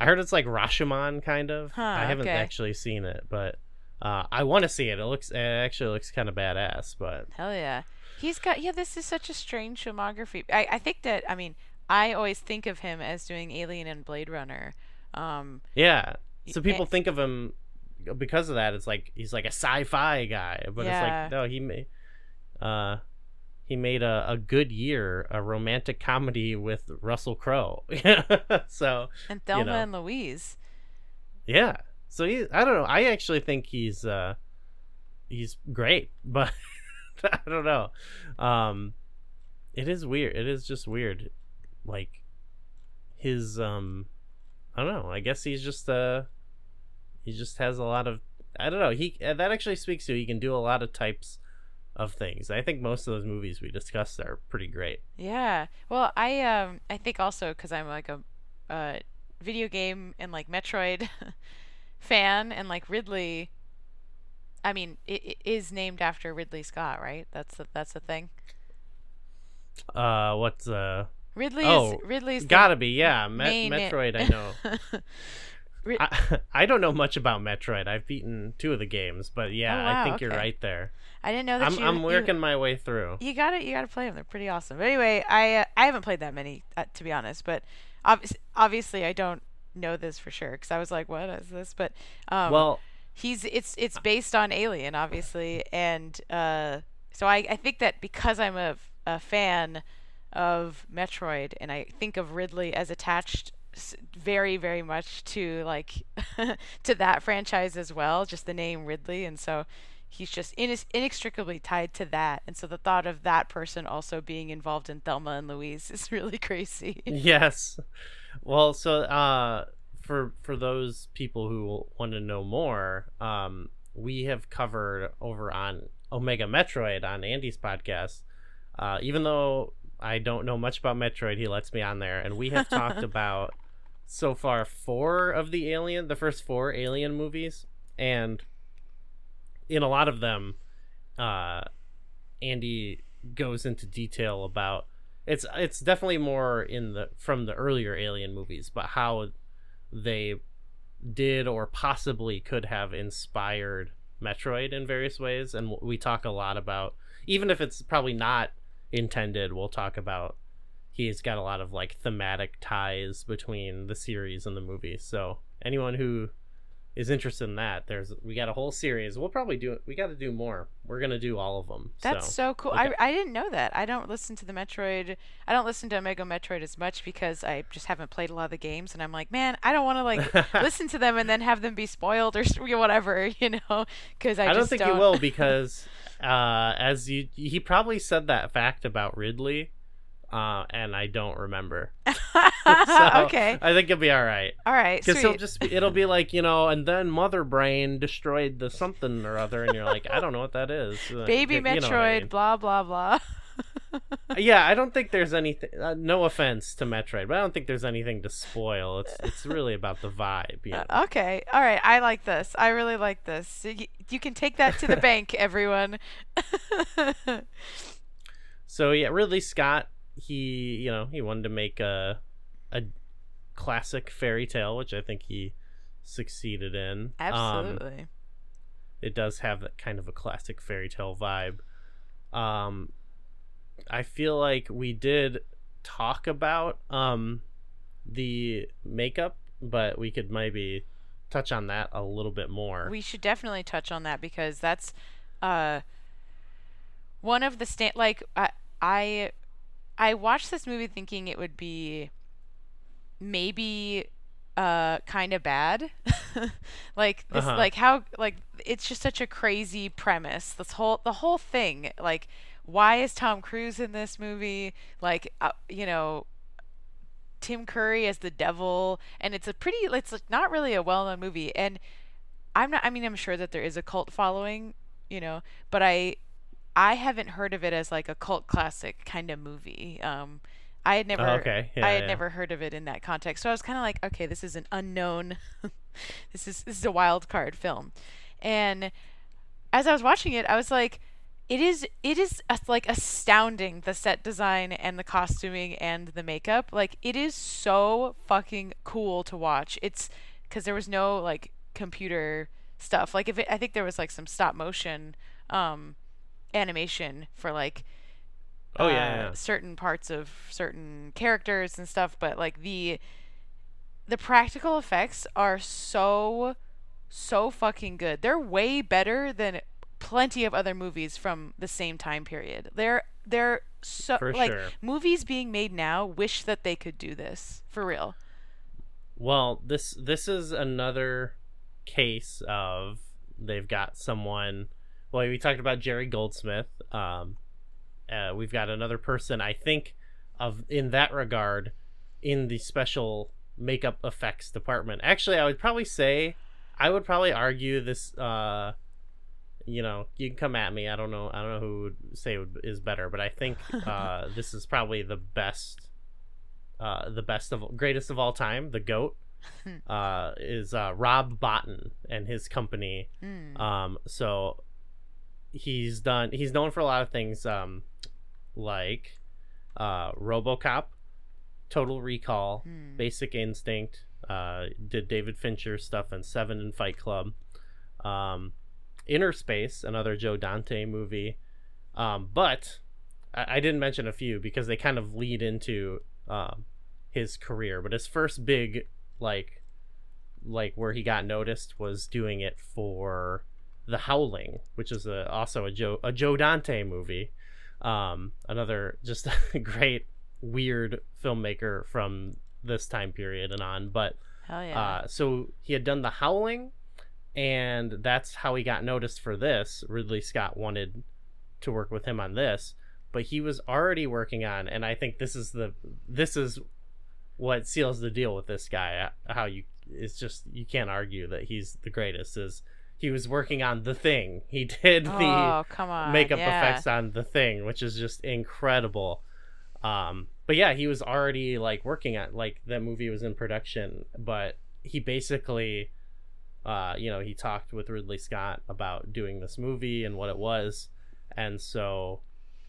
I heard it's like Rashomon, kind of. Huh, I haven't okay. actually seen it, but uh, I want to see it. It looks, it actually looks kind of badass. But Hell yeah. He's got yeah, this is such a strange filmography. I, I think that I mean, I always think of him as doing Alien and Blade Runner. Um yeah, so people think of him because of that. It's like he's like a sci-fi guy, but Yeah. it's like no, he made, uh, he made a, a good year, a romantic comedy with Russell Crowe. *laughs* so and Thelma know. and Louise. yeah, so he, I don't know. I actually think he's uh, he's great, *laughs* but I don't know. Um, it is weird. It is just weird, like his um, I don't know. I guess he's just uh, he just has a lot of I don't know. He uh, that actually speaks to he can do a lot of types of things. I think most of those movies we discussed are pretty great. Yeah. Well, I um I think also cuz I'm like a uh video game and like Metroid *laughs* fan and like Ridley I mean, it, it is named after Ridley Scott, right? That's the, that's the thing. Uh, what's uh, Ridley Oh, is Ridley's gotta be yeah. Met- main- Metroid, I *laughs* know. *laughs* I, *laughs* I don't know much about Metroid. I've beaten two of the games, but yeah, Oh, wow, I think you're right there. I didn't know that I'm you I'm you- working my way through. You gotta, you gotta play them. They're pretty awesome. But anyway, I uh, I haven't played that many uh, to be honest. But obviously, obviously, I don't know this for sure because I was like, what is this? But um, well, he's it's it's based on Alien, obviously, and uh, so I I think that because I'm a a fan of Metroid and I think of Ridley as attached very very much to like *laughs* to that franchise as well, just the name Ridley, and so he's just inex- inextricably tied to that. And so the thought of that person also being involved in Thelma and Louise *laughs* is really crazy. yes. Well, so uh, for for those people who want to know more, um, we have covered over on Omega Metroid on Andy's podcast. Uh, even though I don't know much about Metroid, he lets me on there, and we have talked *laughs* about so far four of the Alien, the first four Alien movies, and in a lot of them, uh, Andy goes into detail about it's it's definitely more in the from the earlier Alien movies, but how they did or possibly could have inspired Metroid in various ways, and we talk a lot about even if it's probably not intended, we'll talk about he's got a lot of like thematic ties between the series and the movie. So anyone who is interested in that, there's we got a whole series. We'll probably do it. We got to do more. We're gonna do all of them. That's so. so, cool. okay. I, I didn't know that. I don't listen to the Metroid. I don't listen to Omega Metroid as much because I just haven't played a lot of the games, and I'm like, man, I don't want to like *laughs* listen to them and then have them be spoiled or *laughs* whatever, *laughs* you know? Because I, I, don't just think don't. you will because uh, as you he probably said that fact about Ridley, uh, and I don't remember. *laughs* *laughs* So okay. I think it'll be all right. All right. Because he'll just it'll be like you know, and then Mother Brain destroyed the something or other, and you're like, I don't know what that is. *laughs* Uh, Baby you know I Metroid, mean. blah blah blah. Yeah, I don't think there's anything. Uh, no offense to Metroid, but I don't think there's anything to spoil. It's it's really about the vibe. You know? Uh, okay. All right. I like this. I really like this. So y- you can take that to the bank, everyone. So yeah, Ridley Scott, he you know he wanted to make a a classic fairy tale, which I think he succeeded in. Um, Absolutely. it does have that kind of a classic fairy tale vibe. Um, I feel like we did talk about um the makeup but we could maybe touch on that a little bit more. We should definitely touch on that because that's uh one of the sta- like I I I watched this movie thinking it would be maybe uh kind of bad. *laughs* like this Uh-huh. like how like it's just such a crazy premise. This whole the whole thing like why is Tom Cruise in this movie? Like uh, you know Tim Curry as the devil and it's a pretty it's like not really a well-known movie and I'm not I mean I'm sure that there is a cult following, you know, but I I haven't heard of it as like a cult classic kind of movie. Um I had never Oh, okay. Yeah, I had yeah. never heard of it in that context. So I was kind of like, okay, this is an unknown *laughs* this is this is a wild card film. And as I was watching it, I was like it is it is like astounding the set design and the costuming and the makeup. Like it is so fucking cool to watch. It's cuz there was no like computer stuff. Like if it, I think there was like some stop motion um animation for like Oh, yeah, uh, yeah. certain parts of certain characters and stuff, but like the the practical effects are so so fucking good. They're way better than plenty of other movies from the same time period. They're they're so For like sure. movies being made now wish that they could do this for real. Well, this this is another case of they've got someone. Well, we talked about Jerry Goldsmith. Um, uh, we've got another person. I think of in that regard in the special makeup effects department. Actually, I would probably say I would probably argue this. Uh, you know, you can come at me. I don't know. I don't know who would say would, is better, but I think *laughs* uh, this is probably the best, uh, the best of greatest of all time. The goat *laughs* uh, is uh, Rob Bottin and his company. Mm. Um, so he's done. He's known for a lot of things, um, like uh, RoboCop, Total Recall, Hmm. Basic Instinct. Uh, did David Fincher stuff in Seven and Fight Club. Um, Inner Space, another Joe Dante movie. Um, but I, I didn't mention a few because they kind of lead into um, his career. But his first big like like where he got noticed was doing it for The Howling, which is a, also a Joe a Joe Dante movie. Um, another just *laughs* great weird filmmaker from this time period and on. But yeah. uh, so he had done The Howling, and that's how he got noticed for this. Ridley Scott wanted to work with him on this, but he was already working on, and I think this is the this is what seals the deal with this guy. uh, How you it's just you can't argue that he's the greatest. Is he was working on the thing? He *laughs* did the oh, on. makeup yeah. effects on the thing, which is just incredible. Um, but yeah, he was already like working on like that movie was in production, but he basically, uh, you know, he talked with Ridley Scott about doing this movie and what it was, and so,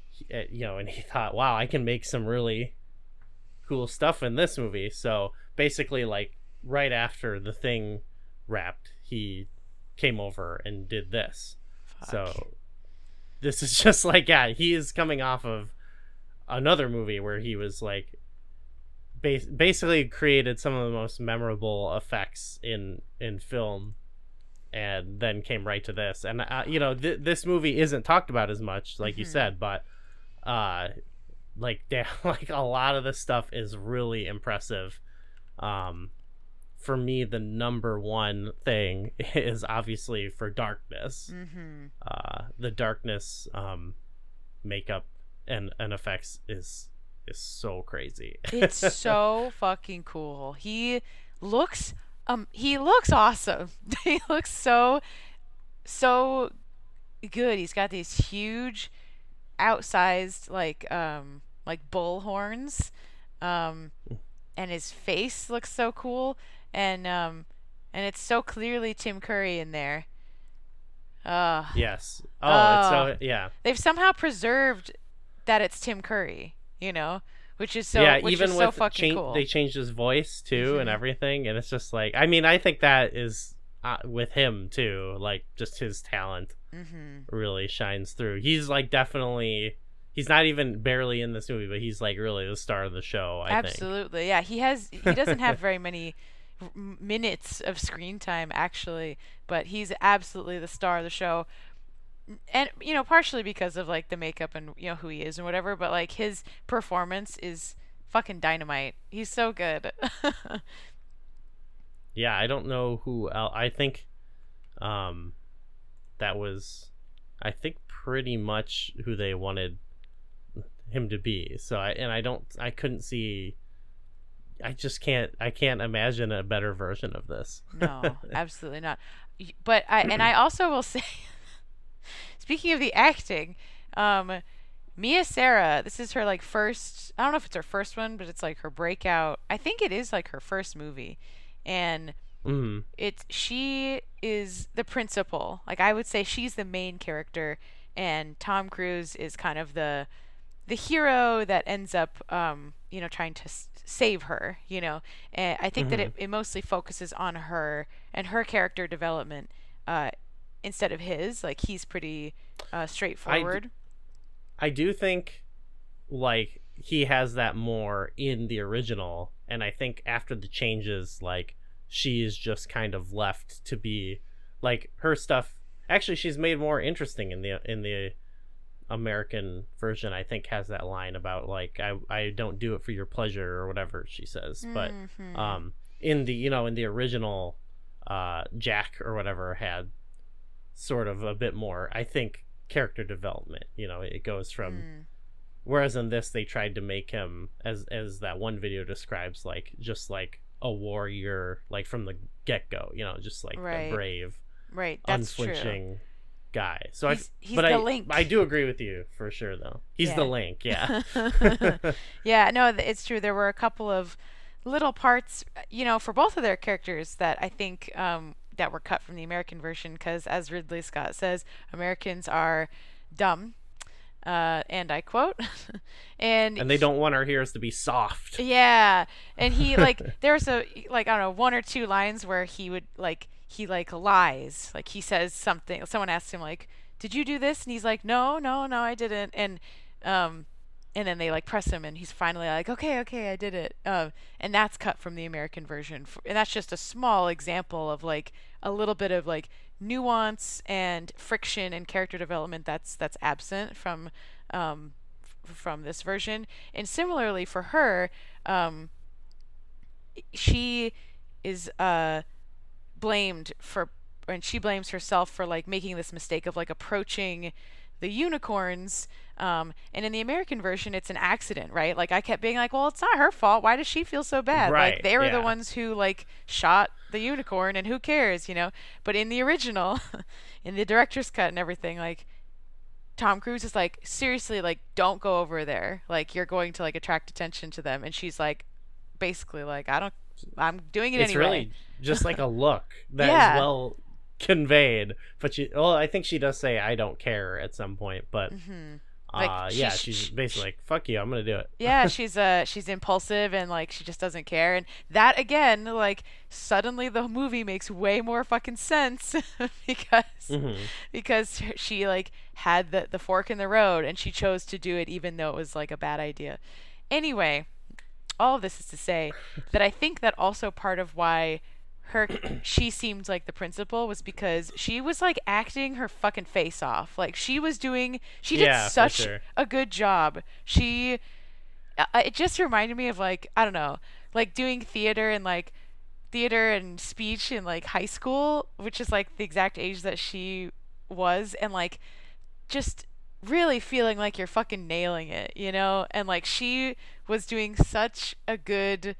he- uh, you know, and he thought, wow, I can make some really cool stuff in this movie. So basically, like right after the thing wrapped, he came over and did this. Fuck. So this is *laughs* just like yeah, he is coming off of another movie where he was like bas- basically created some of the most memorable effects in in film and then came right to this and uh, you know th- this movie isn't talked about as much like you Mhm. said but uh like *laughs* damn, like a lot of this stuff is really impressive um for me the number one thing *laughs* is obviously for darkness Mhm. uh the darkness um makeup and and effects is is so crazy *laughs* It's so fucking cool. He looks um he looks awesome. *laughs* he looks so so good. He's got these huge outsized like um like bull horns. Um and his face looks so cool and um and it's so clearly Tim Curry in there. Uh yes oh, it's Oh. so yeah they've somehow preserved that it's Tim Curry, you know, which is so yeah which even is with so fucking chan- cool. they changed his voice too and Mhm. everything and it's just like i mean i think that is uh, with him too like just his talent mm-hmm. really shines through he's like definitely he's not even barely in this movie but he's like really the star of the show i think Absolutely, yeah. He has he doesn't have *laughs* very many minutes of screen time actually, but he's absolutely the star of the show. And you know, partially because of like the makeup and you know who he is and whatever, but like his performance is fucking dynamite. He's so good. *laughs* yeah, I don't know who else. I think um that was I think pretty much who they wanted him to be. So I and I don't I couldn't see I just can't I can't imagine a better version of this. no, *laughs* absolutely not. But I and I also will say *laughs* speaking of the acting, um Mia Sara, this is her like first I don't know if it's her first one, but it's like her breakout. I think it is like her first movie. And Mhm. it's she is the principal. Like I would say she's the main character and Tom Cruise is kind of the the hero that ends up um you know trying to s- save her, you know. And I think that it, it mostly focuses on her and her character development uh instead of his. Like he's pretty uh straightforward. I do think like he has that more in the original and I think after the changes like she is just kind of left to be like her stuff actually she's made more interesting in the in the American version I think has that line about like I I don't do it for your pleasure or whatever she says but Mhm. um in the you know in the original uh Jack or whatever had sort of a bit more I think character development you know it goes from Mm. whereas in this they tried to make him as as that one video describes like just like a warrior like from the get-go you know just like Right. brave right, that's true. Guy. So He's- i he's but the I, link. I do agree with you for sure though. He's the link yeah. *laughs* *laughs* Yeah, no, it's true. There were a couple of little parts, you know, for both of their characters that I think um, that were cut from the American version because, as Ridley Scott says, Americans are dumb, uh, and I quote, *laughs* and and they don't want our heroes to be soft. Yeah, and he like there was a like I don't know one or two lines where he would like he like lies, like he says something. Someone asks him like, "Did you do this?" And he's like, "No, no, no, I didn't." And um, and then they like press him, and he's finally like, "Okay, okay, I did it." Um, and that's cut from the American version, and that's just a small example of like a little bit of like nuance and friction and character development that's that's absent from um from this version. And similarly for her, um, she is uh blamed for and she blames herself for like making this mistake of like approaching the unicorns um and in the american version it's an accident right? Like i kept being like well it's not her fault. Why does she feel so bad? Right, like they were the ones who like shot the unicorn and who cares you know? But in the original *laughs* in the director's cut and everything like Tom Cruise is like, seriously, like, don't go over there. Like, you're going to like attract attention to them. And she's like, basically, like, I don't, I'm doing it it's anyway. really just like a *laughs* look that is Yeah. well conveyed but she well i think she does say i don't care at some point but Mhm. Like, uh yeah she's- basically like fuck you i'm gonna do it *laughs* yeah, she's uh, she's impulsive and like she just doesn't care. And that again, like, suddenly the movie makes way more fucking sense *laughs* because Mhm. because she like had the the fork in the road and she chose to do it even though it was like a bad idea. Anyway, all of this is to say that I think that also part of why her *coughs* she seemed like the principal was because she was like acting her fucking face off. Like she was doing she did Yeah, such sure. a good job. She uh, it just reminded me of like I don't know, like doing theater and like theater and speech in like high school, which is like the exact age that she was, and like just really feeling like you're fucking nailing it, you know? And like she was doing such a good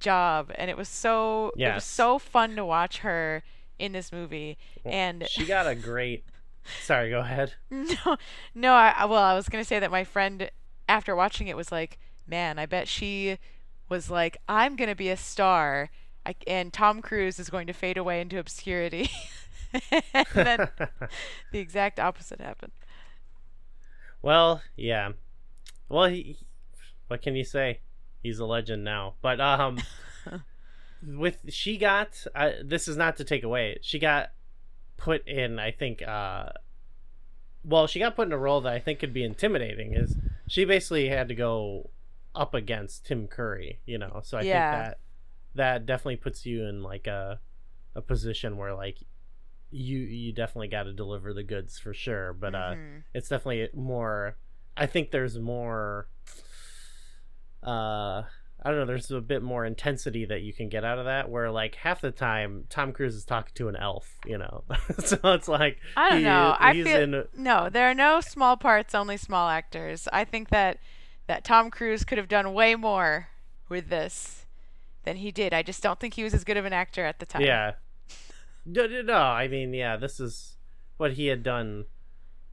job, and it was so it was so fun to watch her in this movie. And she got a great *laughs* sorry go ahead no, no. I well, I was gonna say that my friend, after watching it, was like, "Man, I bet she was like, I'm gonna be a star, I, and Tom Cruise is going to fade away into obscurity." *laughs* and then *laughs* the exact opposite happened. Well yeah. Well he, what can you say? He's a legend now. But um *laughs* with she got uh, this is not to take away she got put in i think uh well she got put in a role that i think could be intimidating is she basically had to go up against tim curry you know? So i Yeah. think that that definitely puts you in like a a position where like you you definitely got to deliver the goods for sure but uh Mhm. it's definitely more i think there's more uh i don't know there's a bit more intensity that you can get out of that where like half the time tom cruise is talking to an elf you know *laughs* so it's like I don't he- know. I feel in no. There are no small parts, only small actors. I think that that Tom Cruise could have done way more with this than he did. I just don't think he was as good of an actor at the time. yeah no, no, i mean yeah this is what he had done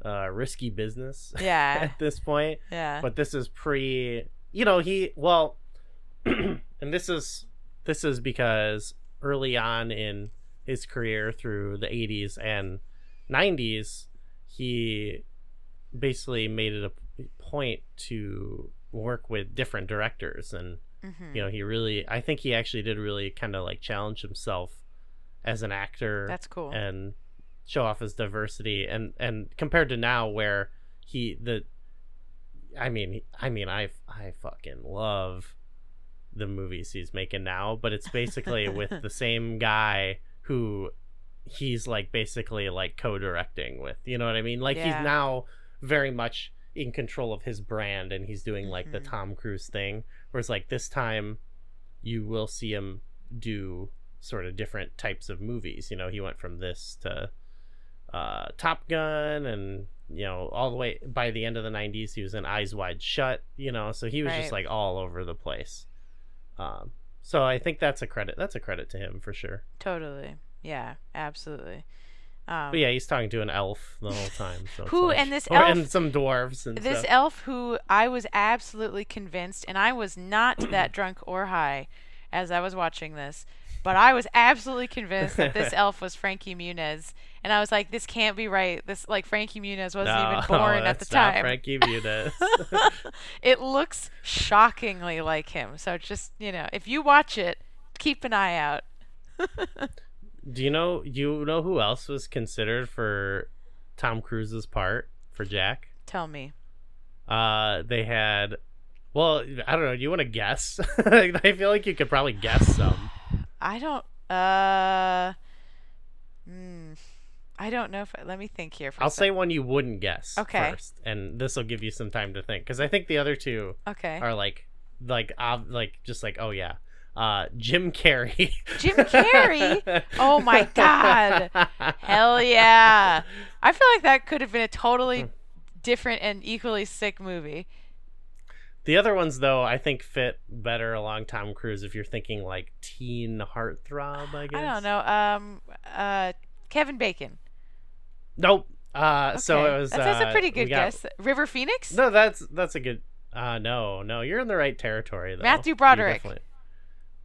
uh risky business *laughs* Yeah. at this point Yeah. but this is pre you know he well *clears throat* and this is this is because early on in his career through the 80s and 90s he basically made it a point to work with different directors and Mhm. you know he really i think he actually did really kind of like challenge himself as an actor That's cool. and show off his diversity and and compared to now where he the i mean i mean i i fucking love the movies he's making now but it's basically *laughs* with the same guy who he's like basically like co-directing with you know what i mean like Yeah. he's now very much in control of his brand and he's doing like the Mhm. tom cruise thing whereas like this time you will see him do sort of different types of movies you know he went from this to uh top gun and you know all the way by the end of the 90s he was in eyes wide shut you know so he was just like all over the place um so i think that's a credit that's a credit to him for sure Totally. Yeah. Absolutely. Um, but yeah he's talking to an elf the whole time so Who- like- and this *laughs* elf- and some dwarves and this stuff. elf who I was absolutely convinced, and I was not that drunk or high as I was watching this, but I was absolutely convinced that this *laughs* elf was Frankie Muniz, and I was like, this can't be right. This like Frankie Muniz wasn't no, even born at the time. frankie muniz *laughs* it looks shockingly like him. So just you know, if you watch it, keep an eye out. *laughs* do you know you know who else was considered for tom cruise's part for jack Tell me. Uh, they had. Well, I don't know. Do you want to guess? I feel like you could probably guess some. I don't. Uh. Hmm. I don't know if. Let me think here. I'll say one you wouldn't guess Okay. first, and this will give you some time to think, because I think the other two Okay. are like, like, ob- like, just like, oh yeah, uh, Jim Carrey. Jim Carrey? Oh my *laughs* God. Hell yeah. I feel like that could have been a totally different and equally sick movie. The other ones, though, I think fit better along Tom Cruise if you're thinking like teen heartthrob. I guess. I don't know. Um. Uh. Kevin Bacon. Nope. Uh, so it was. That's, that's uh, a pretty good got- guess. River Phoenix. No, that's that's a good. Uh, no, no, you're in the right territory though. Matthew Broderick. definitely-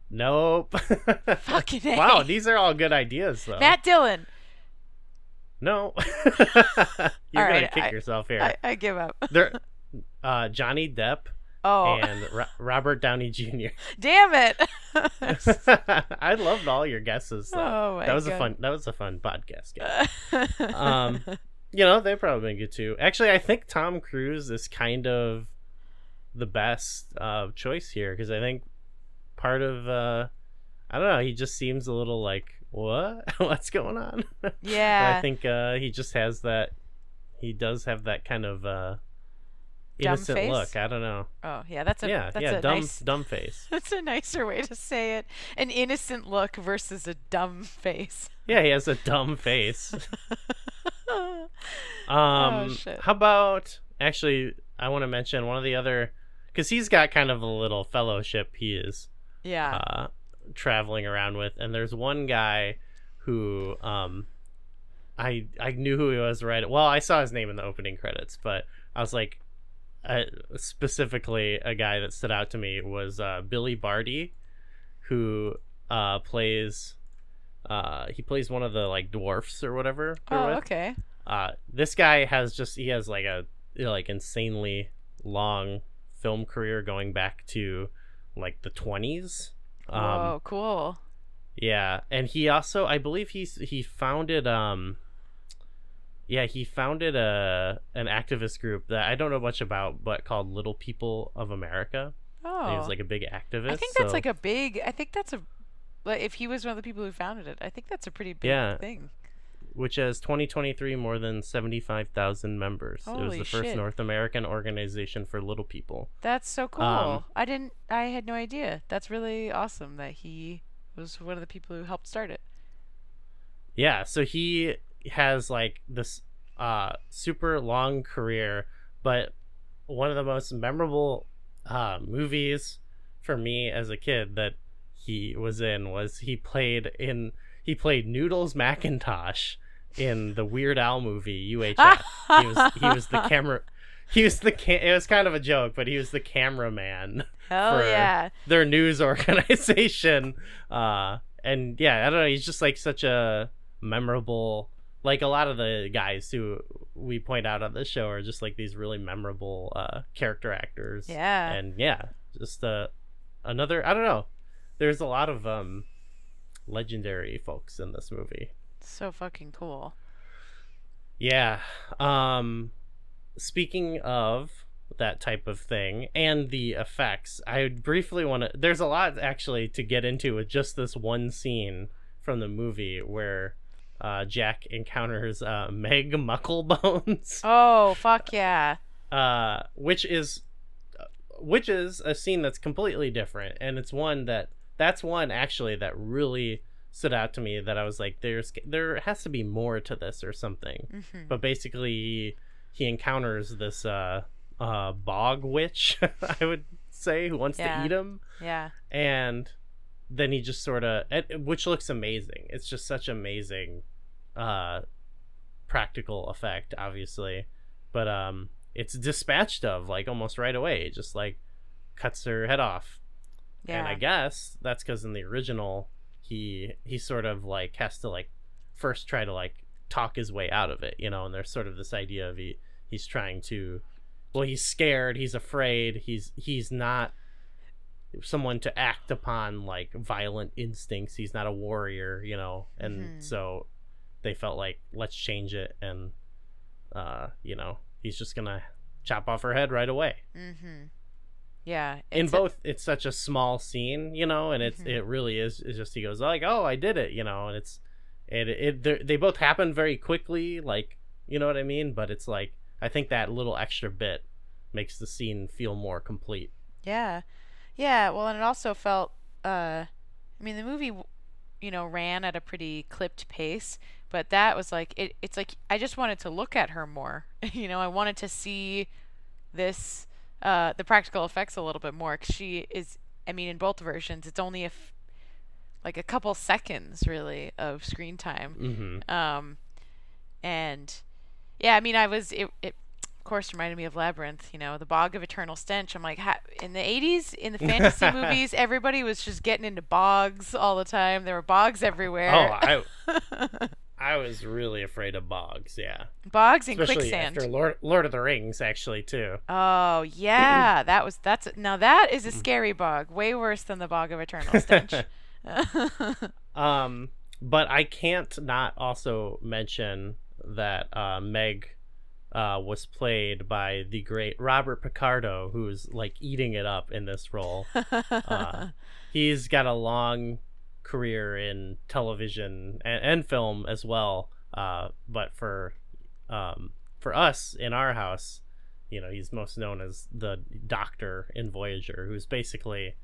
Nope. *laughs* Fucking A. wow, these are all good ideas though. Matt Dillon. No. *laughs* you're All gonna right, kick I- yourself here. I, I give up. There, *laughs* uh, Johnny Depp Oh, and Ro- Robert Downey Jr. *laughs* damn it. *laughs* I loved all your guesses. Though. Oh my that was a fun. That was a fun podcast. Game. *laughs* um, you know they've probably been good too. Actually, I think Tom Cruise is kind of the best uh, choice here because I think part of uh, I don't know. He just seems a little like what? What's going on? But yeah. I think uh, he just has that. He does have that kind of uh, innocent face? look. I don't know. oh yeah, that's a yeah, that's yeah, a dumb, nice dumb face. *laughs* that's a nicer way to say it. An innocent look versus a dumb face. Yeah, he has a dumb face. *laughs* Um, Oh, shit. how about actually? I want to mention one of the other because he's got kind of a little fellowship he is yeah. uh, traveling around with, and there's one guy who um, I I knew who he was right. Well, I saw his name in the opening credits, but I was like, uh, specifically a guy that stood out to me was uh, Billy Barty, who uh, plays. Uh, he plays one of the like dwarfs or whatever. oh, with. okay. Uh, this guy has just he has like a you know, like insanely long film career going back to like the twenties. Um, Whoa, cool. yeah, and he also I believe he's he founded um. Yeah, he founded a an activist group that I don't know much about, but called Little People of America. Oh. He was like a big activist. I think that's so- like a big. I think that's a like, if he was one of the people who founded it, I think that's a pretty big Yeah. thing. which has 2023 more than 75,000 members. Holy it was the first shit. North American organization for little people. That's so cool. Um, I didn't. I had no idea. That's really awesome that he was one of the people who helped start it. Yeah, so he has like this uh super long career, but one of the most memorable uh movies for me as a kid that he was in was he played in he played Noodles Macintosh in the Weird Al movie UHF. he was he was the camera he was the ca- it was kind of a joke, but he was the cameraman Hell for yeah! their news *laughs* organization. Uh, and yeah, I don't know. He's just like such a memorable. Like a lot of the guys who we point out on this show are just like these really memorable uh, character actors. Yeah. And yeah, just uh, another. I don't know. There's a lot of um, legendary folks in this movie. So fucking cool. Yeah. Um speaking of that type of thing and the effects, I briefly want to there's a lot actually to get into with just this one scene from the movie where uh, Jack encounters uh, *laughs* Meg Mucklebones, Oh fuck yeah! uh, which is which is a scene that's completely different, and it's one that that's one actually that really stood out to me that I was like, there's there has to be more to this or something hmm but basically he, he encounters this uh uh bog witch *laughs* i would say who wants Yeah. to eat him Yeah. and then he just sort of which looks amazing it's just such amazing uh practical effect obviously but um it's dispatched of like almost right away It just like cuts her head off Yeah. and I guess that's because in the original, he he sort of like has to like first try to like talk his way out of it, you know. And there's sort of this idea of he he's trying to, well, he's scared, he's afraid, he's he's not someone to act upon like violent instincts. He's not a warrior, you know. And Mhm. so they felt like let's change it, and uh, you know, he's just gonna chop off her head right away mm-hmm. Yeah. in it's a- both it's such a small scene you know and it's Mhm. it really is it's just he goes like oh i did it you know and it's it it they both happen very quickly like you know what i mean but it's like i think that little extra bit makes the scene feel more complete Yeah. Yeah, well, and it also felt uh I mean, the movie you know, ran at a pretty clipped pace, but that was like it it's like I just wanted to look at her more. *laughs* you know, I wanted to see this uh the practical effects a little bit more cuz she is I mean, in both versions, it's only a f- like a couple seconds really of screen time. mm-hmm Um, and yeah, I mean, I was it. it course reminded me of Labyrinth. You know, the Bog of Eternal Stench. I'm like, ha- in the '80s, in the fantasy *laughs* movies, everybody was just getting into bogs all the time. There were bogs everywhere. oh i *laughs* i was really afraid of bogs yeah bogs and especially quicksand. after lord, lord of the rings actually too Oh yeah, that was that's now that is a scary bog. Way worse than the Bog of Eternal Stench. *laughs* Um, but I can't not also mention that uh, Meg uh, was played by the great Robert Picardo, who's like eating it up in this role. *laughs* Uh, he's got a long career in television and, and film as well. Uh, but for um, for us in our house, you know, he's most known as the Doctor in Voyager, who's basically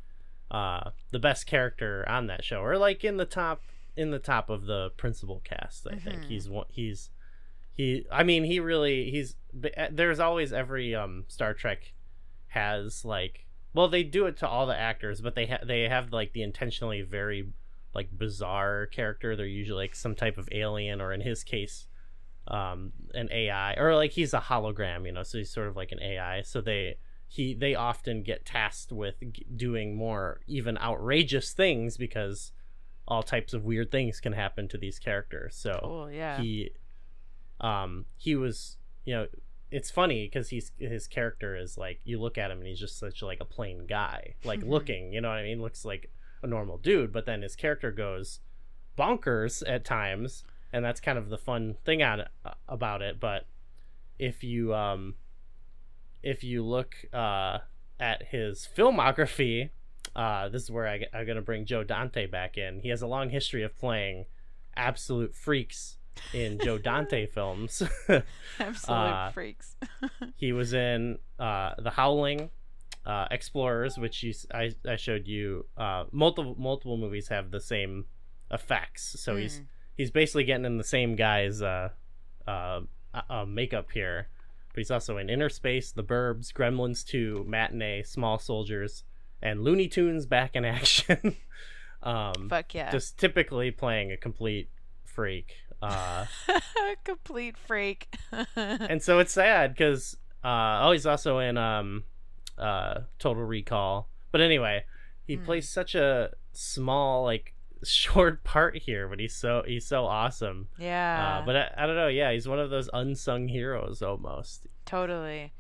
uh, the best character on that show, or like in the top in the top of the principal cast. I think Mhm. he's one. He's he. I mean, he really he's. uh, There's always every um Star Trek has like well they do it to all the actors, but they ha- they have like the intentionally very like bizarre character. They're usually like some type of alien, or in his case, um, an AI, or like he's a hologram, you know. So he's sort of like an AI. So they he they often get tasked with g- doing more even outrageous things because all types of weird things can happen to these characters. So cool, yeah. he um he was you know it's funny because he's his character is like you look at him and he's just such like a plain guy like Mhm. looking you know what i mean looks like a normal dude but then his character goes bonkers at times and that's kind of the fun thing on uh, about it but if you um if you look uh at his filmography uh, this is where I, I'm going to bring Joe Dante back in. He has a long history of playing absolute freaks in Joe Dante *laughs* films. *laughs* Absolute Uh, freaks. *laughs* he was in uh, The Howling, uh, Explorers, which you, I, I showed you. Uh, multiple multiple movies have the same effects, so he's Mm. he's basically getting in the same guy's uh, uh, uh, makeup here. But he's also in Inner Space, The Burbs, Gremlins 2, Matinee, Small Soldiers, and Looney Tunes back in action. um, Fuck yeah. just typically playing a complete freak. Uh, *laughs* Complete freak. *laughs* and so it's sad because uh, oh, he's also in um, uh, Total Recall. But anyway, he Hmm. plays such a small, like *laughs* short part here, but he's so he's so awesome. yeah. Uh, but I, I don't know. Yeah, he's one of those unsung heroes almost. Totally.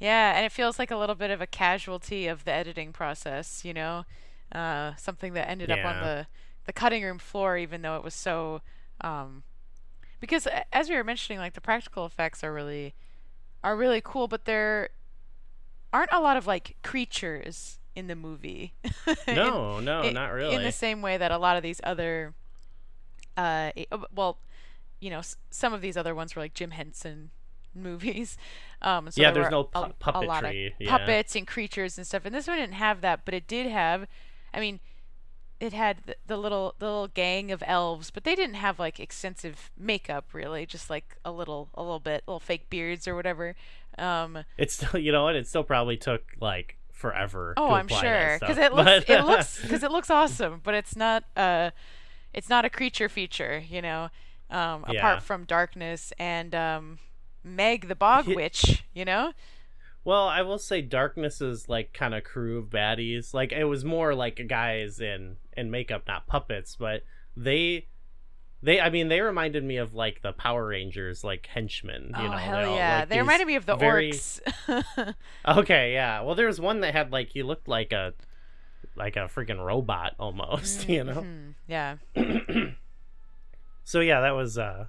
Yeah, and it feels like a little bit of a casualty of the editing process, you know? Uh, something that ended up on the, the cutting room floor, even though it was so. Um, because as we were mentioning, like the practical effects are really are really cool, but there aren't a lot of like creatures in the movie. *laughs* In- No, no, not really. In the same way that a lot of these other, uh, uh, well, you know, s- some of these other ones were like Jim Henson movies. *laughs* Um, so Yeah, there there's no a, pu- a lot of puppetry, yeah. puppets and creatures and stuff. And this one didn't have that, but it did have. I mean, it had the, the little the little gang of elves, but they didn't have like extensive makeup really, just like a little a little bit, little fake beards or whatever. Um, It's still, you know what? It still probably took like forever. Oh, I'm sure because it looks it looks *laughs* because it looks awesome, but it's not uh, it's not a creature feature, you know. Um, Yeah. apart from darkness and um, Meg the Bog Witch, you know. Well, I will say Darkness's like kind of crew of baddies. Like it was more like guys in in makeup, not puppets, but they they I mean they reminded me of like the Power Rangers like henchmen, you oh know. hell yeah! like, they reminded me of the very- orcs. *laughs* Okay, yeah. Well, there was one that had like he looked like a like a freaking robot almost, *laughs* you know. Mhm, Yeah. *clears throat* So yeah, that was uh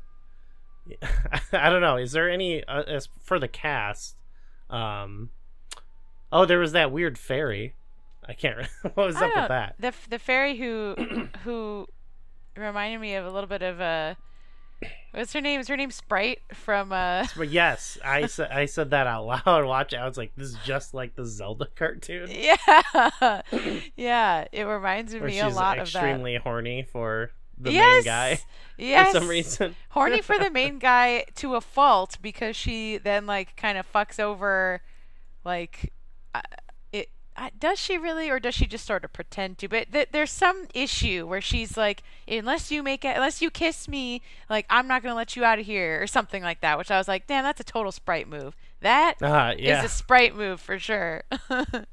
*laughs* I don't know. Is there any uh, as for the cast um Oh, there was that weird fairy. I can't re- *laughs* what was I up with that? The the fairy who *coughs* who reminded me of a little bit of uh, what's her name? Is her name Sprite from uh? But *laughs* yes, I said I said that out *laughs* loud. Watch, I was like, "This is just like the Zelda cartoon." Yeah, yeah. It reminds me a lot of that. extremely horny for the yes, main guy Yes. *laughs* for some reason. horny for the main *laughs* guy to a fault because she then like kind of fucks over like uh, it uh, does she really or does she just sort of pretend to but th- there's some issue where she's like unless you make it unless you kiss me like i'm not going to let you out of here or something like that which i was like damn that's a total sprite move That is Uh, yeah. a sprite move for sure *laughs*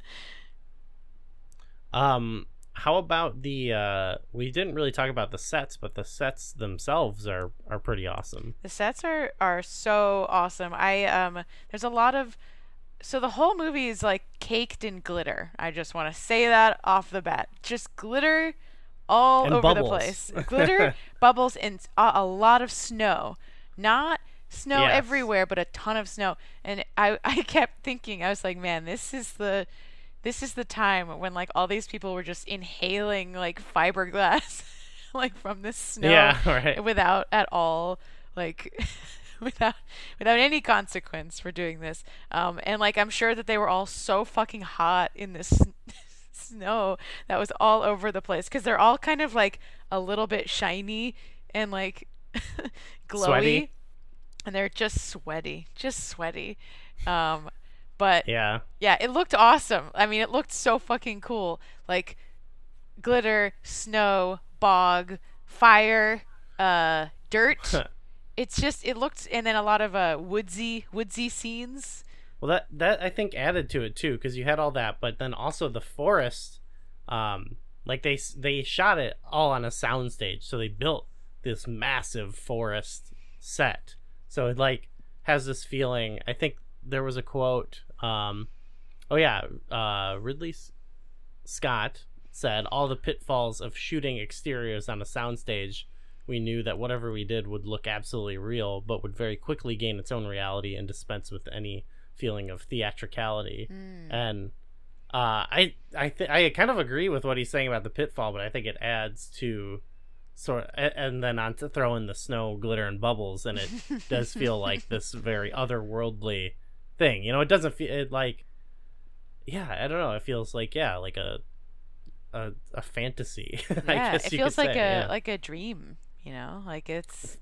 Um, how about the? Uh, we didn't really talk about the sets, but the sets themselves are are pretty awesome. The sets are are so awesome. I um there's a lot of so the whole movie is like caked in glitter. I just want to say that off the bat. Just glitter all And over bubbles. the place. *laughs* Glitter, bubbles and a lot of snow. Not snow Yes. everywhere, but a ton of snow. And I I kept thinking I was like, man, this is the this is the time when like all these people were just inhaling like fiberglass *laughs* like from the snow Yeah, *laughs* right. without at all like *laughs* without without any consequence for doing this um and like i'm sure that they were all so fucking hot in this snow that was all over the place because they're all kind of like a little bit shiny and like glowy Sweaty. and they're just sweaty just sweaty um but Yeah. yeah, it looked awesome. I mean, it looked so fucking cool. Like glitter, snow, bog, fire, uh, dirt. it's just it looked, and then a lot of uh woodsy, woodsy scenes. Well, that that I think added to it too, because you had all that, but then also the forest, um, like they they shot it all on a soundstage, so they built this massive forest set. So it like has this feeling. I think there was a quote. Um, oh yeah, uh, Ridley S- Scott said, "All the pitfalls of shooting exteriors on a soundstage." We knew that whatever we did would look absolutely real, but would very quickly gain its own reality and dispense with any feeling of theatricality. Mm. And uh, I I th- I kind of agree with what he's saying about the pitfall, but I think it adds to sort and then on to throw in the snow, glitter, and bubbles, and it does feel like *laughs* this very otherworldly thing. You know, it doesn't feel it like yeah, I don't know. It feels like yeah, like a a, a fantasy. *laughs* I Yeah, guess it feels like say, a yeah. like a dream, you know? Like it's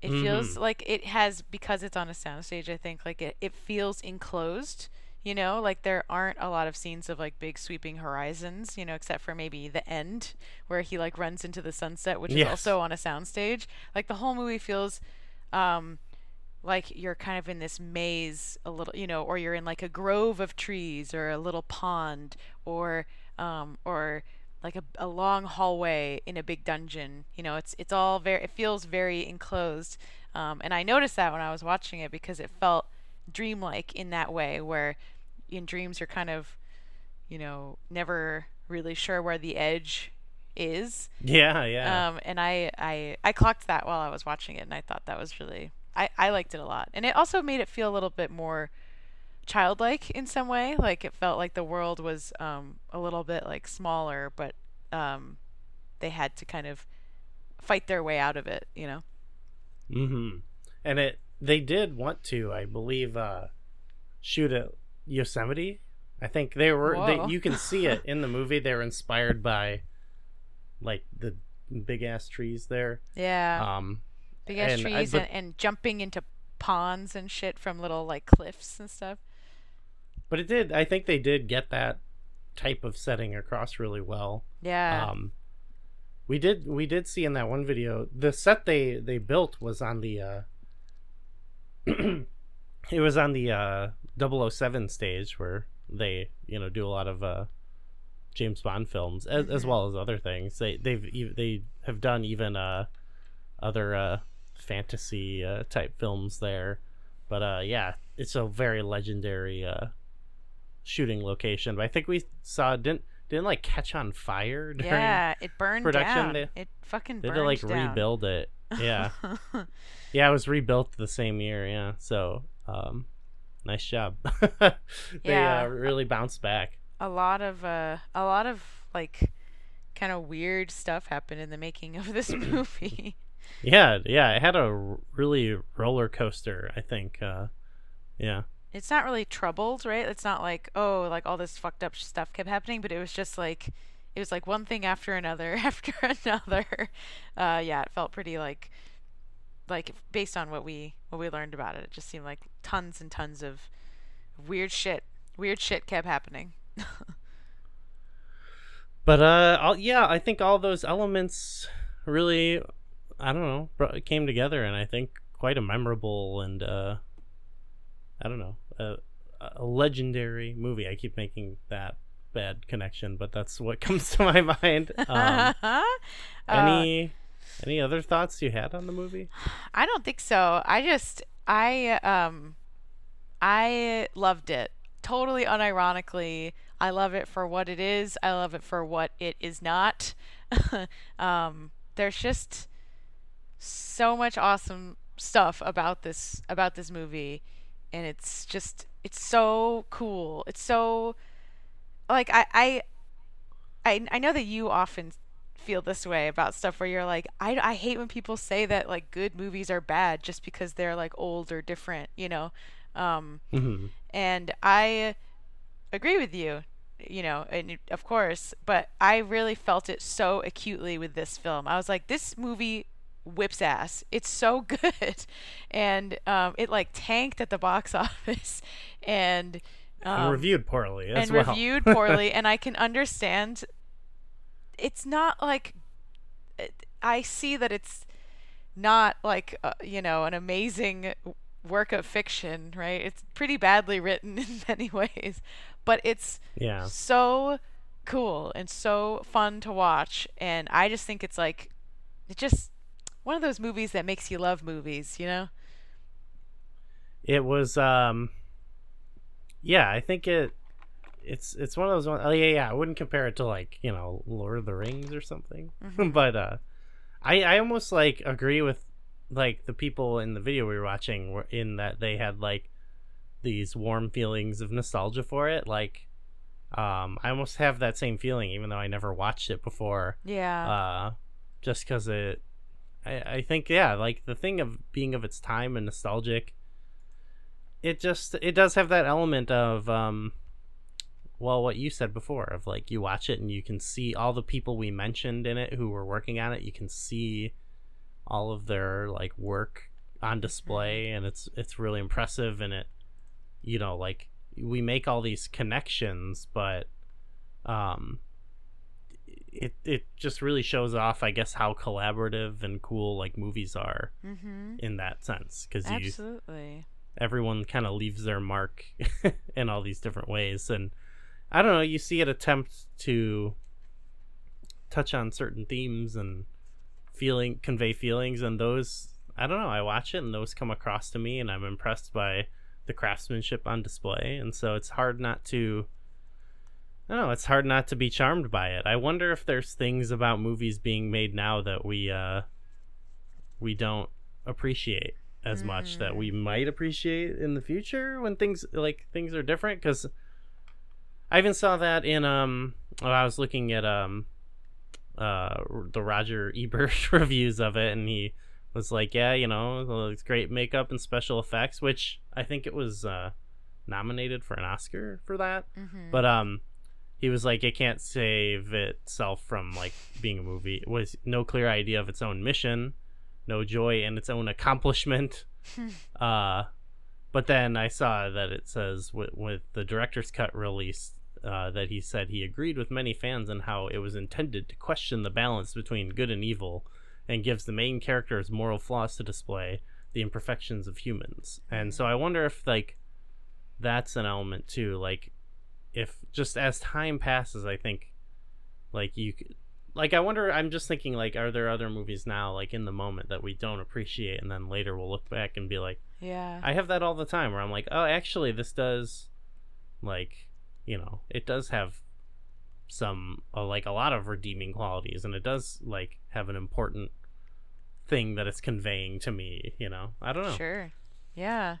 it Mhm. feels like it has because it's on a soundstage, I think like it, it feels enclosed, you know? Like there aren't a lot of scenes of like big sweeping horizons, you know, except for maybe the end where he like runs into the sunset, which is also on a soundstage. Like the whole movie feels um like you're kind of in this maze a little you know or you're in like a grove of trees or a little pond or um or like a, a long hallway in a big dungeon you know it's it's all very it feels very enclosed um, and i noticed that when i was watching it because it felt dreamlike in that way where in dreams you're kind of you know never really sure where the edge is yeah, yeah. um, and I, I I clocked that while I was watching it, and I thought that was really I, I liked it a lot, and it also made it feel a little bit more childlike in some way. Like it felt like the world was um, a little bit like smaller, but um, they had to kind of fight their way out of it. You know? Mm-hmm. And it they did want to, I believe, uh, shoot at Yosemite. I think they were. They, you can see it in the *laughs* movie. They were inspired by, like the big ass trees there. Yeah. Um, Big ass and I- trees but- and, and jumping into ponds and shit from little like cliffs and stuff. but it did. I think they did get that type of setting across really well. Yeah. Um, we did we did see in that one video the set they they built was on the uh *clears throat* it was on the uh 007 stage where they you know do a lot of uh James Bond films as, as Mhm. well as other things they they've they have done even uh other uh fantasy uh type films there but uh yeah it's a very legendary uh shooting location but I think we saw didn't didn't like catch on fire *laughs* during yeah. It burned production, down. they- it fucking they had burned to like down. rebuild it *laughs* yeah yeah it was rebuilt the same year yeah so um nice job *laughs* they Yeah. uh, really bounced back a lot of uh a lot of like kind of weird stuff happened in the making of this movie. Yeah yeah it had a really roller coaster i think uh yeah it's not really troubled, right? It's not like oh, like all this fucked up stuff kept happening, but it was just like it was like one thing after another *laughs* after another. Uh yeah, it felt pretty like like based on what we what we learned about it, it just seemed like tons and tons of weird shit. Weird shit kept happening. *laughs* but uh all, yeah i think all those elements really i don't know bro- came together and i think quite a memorable and uh i don't know a, a legendary movie i keep making that bad connection but that's what *laughs* comes to my mind *laughs* um Uh, any any other thoughts you had on the movie I don't think so. I just I um I loved it. Totally unironically. I love it for what it is. I love it for what it is not. *laughs* um there's just so much awesome stuff about this about this movie and it's just it's so cool. It's so like I I I, I know that you often feel this way about stuff where you're like I, I hate when people say that like good movies are bad just because they're like old or different you know um Mhm. and I agree with you you know and of course but I really felt it so acutely with this film I was like this movie whips ass. It's so *laughs* good. And um it like tanked at the box *laughs* office and and um, reviewed poorly as and well. reviewed *laughs* poorly. And i can understand it's not like it- i see that it's not like uh, you know an amazing work of fiction right? It's pretty badly written in many ways but it's yeah. so cool and so fun to watch. And i just think it's like it just one of those movies that makes you love movies you know it was um yeah i think it it's it's one of those ones oh yeah yeah i wouldn't compare it to like you know lord of the rings or something Mhm. *laughs* but uh i i almost like agree with like the people in the video we were watching were in that they had like these warm feelings of nostalgia for it like Um, I almost have that same feeling, even though I never watched it before. Yeah. Uh, just because it, I, I think yeah, like the thing of being of its time and nostalgic. It just it does have that element of um, well, what you said before of like you watch it and you can see all the people we mentioned in it who were working on it. You can see all of their like work on display, and it's it's really impressive. And it, you know, like we make all these connections, but um, it it just really shows off, I guess, how collaborative and cool like movies are mm-hmm. in that sense because you Absolutely. everyone kind of leaves their mark *laughs* in all these different ways and i don't know you see it attempt to touch on certain themes and feeling convey feelings and those i don't know i watch it and those come across to me and i'm impressed by the craftsmanship on display and so it's hard not to I it's hard not to be charmed by it. I wonder if there's things about movies being made now that we uh we don't appreciate as much that we might appreciate in the future when things like things are different cuz I even saw that in um oh, I was looking at um uh the Roger *laughs* Ebert *laughs* reviews of it and he was like, yeah, you know, it's great makeup and special effects, which I think it was uh nominated for an Oscar for that. Mm-hmm. But um he was like it can't save itself from like being a movie. It was no clear idea of its own mission, no joy in its own accomplishment. *laughs* uh but then I saw that it says with, with the director's cut release uh, that he said he agreed with many fans on how it was intended to question the balance between good and evil and gives the main characters moral flaws to display the imperfections of humans. And so I wonder if like that's an element too like if just as time passes I think like you c- like I wonder I'm just thinking like are there other movies now like in the moment that we don't appreciate and then later we'll look back and be like Yeah. I have that all the time where I'm like, oh, actually, this does, like, you know, it does have some, uh, like, a lot of redeeming qualities, and it does, like, have an important thing that it's conveying to me, you know? I don't know. Sure. Yeah.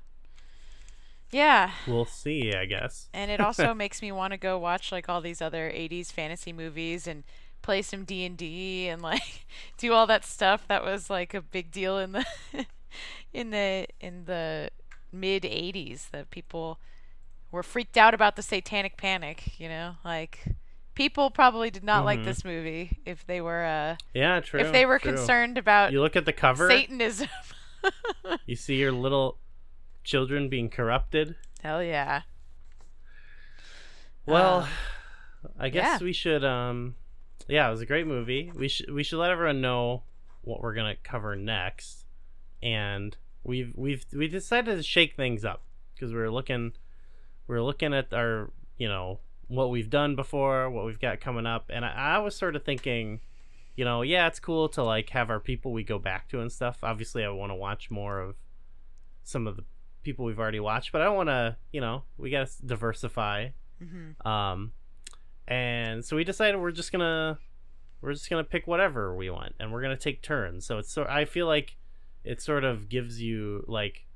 Yeah. We'll see, I guess. And it also *laughs* makes me want to go watch like all these other 80s fantasy movies and play some D&D and like *laughs* do all that stuff that was like a big deal in the *laughs* in the in the mid 80s that people were freaked out about the satanic panic, you know? Like people probably did not like Mhm. this movie if they were uh Yeah, true. if they were true. concerned about You look at the cover, Satanism. you see your little children being corrupted. Hell yeah. Well, Uh, I guess yeah. we should. Um, yeah, it was a great movie. We should we should let everyone know what we're gonna cover next, and we've we've we decided to shake things up because we're looking we are looking at our you know what we've done before, what we've got coming up, and I, I was sort of thinking. You know, yeah, it's cool to like have our people we go back to and stuff. Obviously, I want to watch more of some of the people we've already watched, but I don't want to, you know, we got to diversify mhm. um, and so we decided we're just gonna we're just gonna pick whatever we want, and we're gonna take turns. So it's so I feel like it sort of gives you like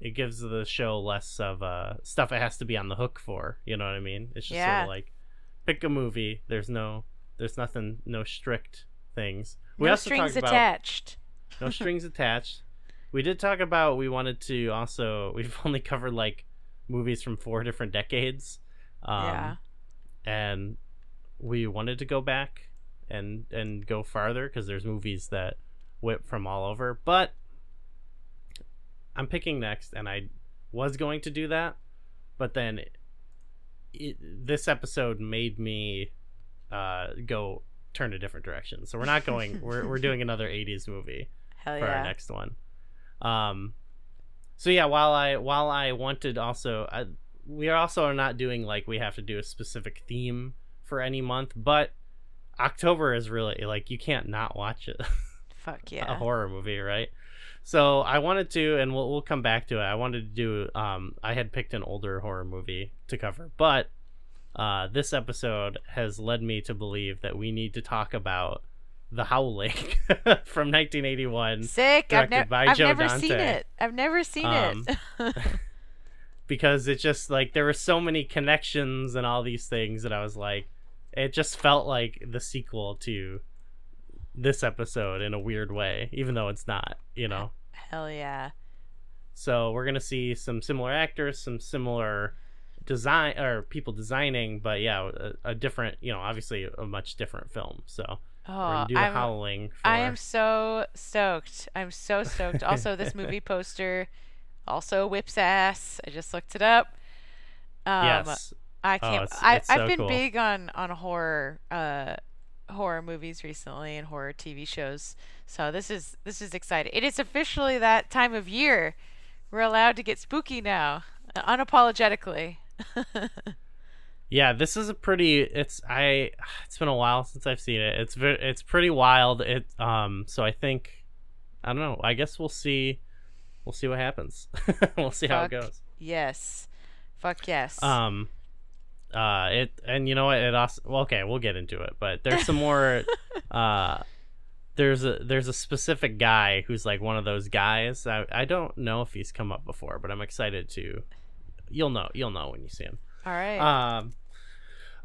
it gives the show less of uh stuff it has to be on the hook for. You know what I mean? It's just sort of like pick a movie. There's no there's nothing no strict things. No also strings talked about- attached. no strings *laughs* attached. We did talk about we wanted to also *laughs* we've only covered like movies from four different decades. Um, Yeah. And we wanted to go back and and go farther because there's movies that whip from all over. But I'm picking next, and I was going to do that, but then it, this episode made me uh, go turn a different direction. So we're not going. we're we're doing *laughs* another '80s movie Hell for our next one. Um, so yeah, while I while I wanted also, I, we also are not doing like we have to do a specific theme for any month, but October is really like you can't not watch it. *laughs* Fuck yeah, a horror movie, right? So I wanted to, and we'll we'll come back to it. I wanted to do. Um, I had picked an older horror movie to cover, but uh, this episode has led me to believe that we need to talk about The Howling *laughs* from 1981. Sick. I've, by I've never seen it. I've never seen Um, it. *laughs* *laughs* because it just like there were so many connections and all these things that I was like, it just felt like the sequel to this episode in a weird way, even though it's not, you know. Hell yeah. So we're gonna see some similar actors, some similar design or people designing, but yeah, a, a different, you know, obviously a much different film. So Oh, do I'm, Howling. For... I am so stoked. I'm so stoked. also, this *laughs* movie poster also whips ass. I just looked it up. Um, yes. I Oh, can't. it's- I, it's I've been cool. big on on horror, uh, horror movies recently and horror TV shows. So this is this is exciting. It is officially that time of year. We're allowed to get spooky now, uh, unapologetically. *laughs* Yeah, this is a pretty. It's I. It's been a while since I've seen it. It's very. It's pretty wild. It. Um. So I think. I don't know. I guess we'll see. We'll see what happens. *laughs* we'll see how it goes. Yes. Fuck yes. Um. Uh. It. And you know what? It also. Well, okay. We'll get into it. But there's some more. *laughs* uh. There's a there's a specific guy who's like one of those guys. I I don't know if he's come up before, but I'm excited to. You'll know. You'll know when you see him. All right. Um.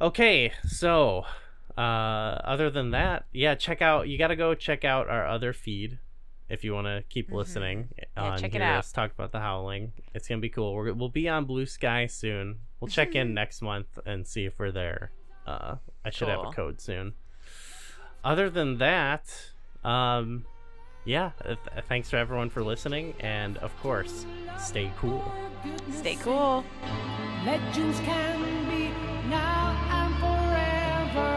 Okay, so uh, other than that, yeah, check out. You got to go check out our other feed if you want to keep Mhm. listening. Yeah, on check it out. us talk about the Howling. It's gonna be cool. We're, we'll be on BlueSky soon. We'll check in next month and see if we're there. Uh, I should have a code soon. Other than that, um, yeah. Th- thanks to everyone for listening, and of course, stay cool. Stay cool. Legends can be now and forever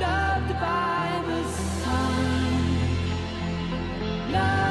loved by the sun. Loved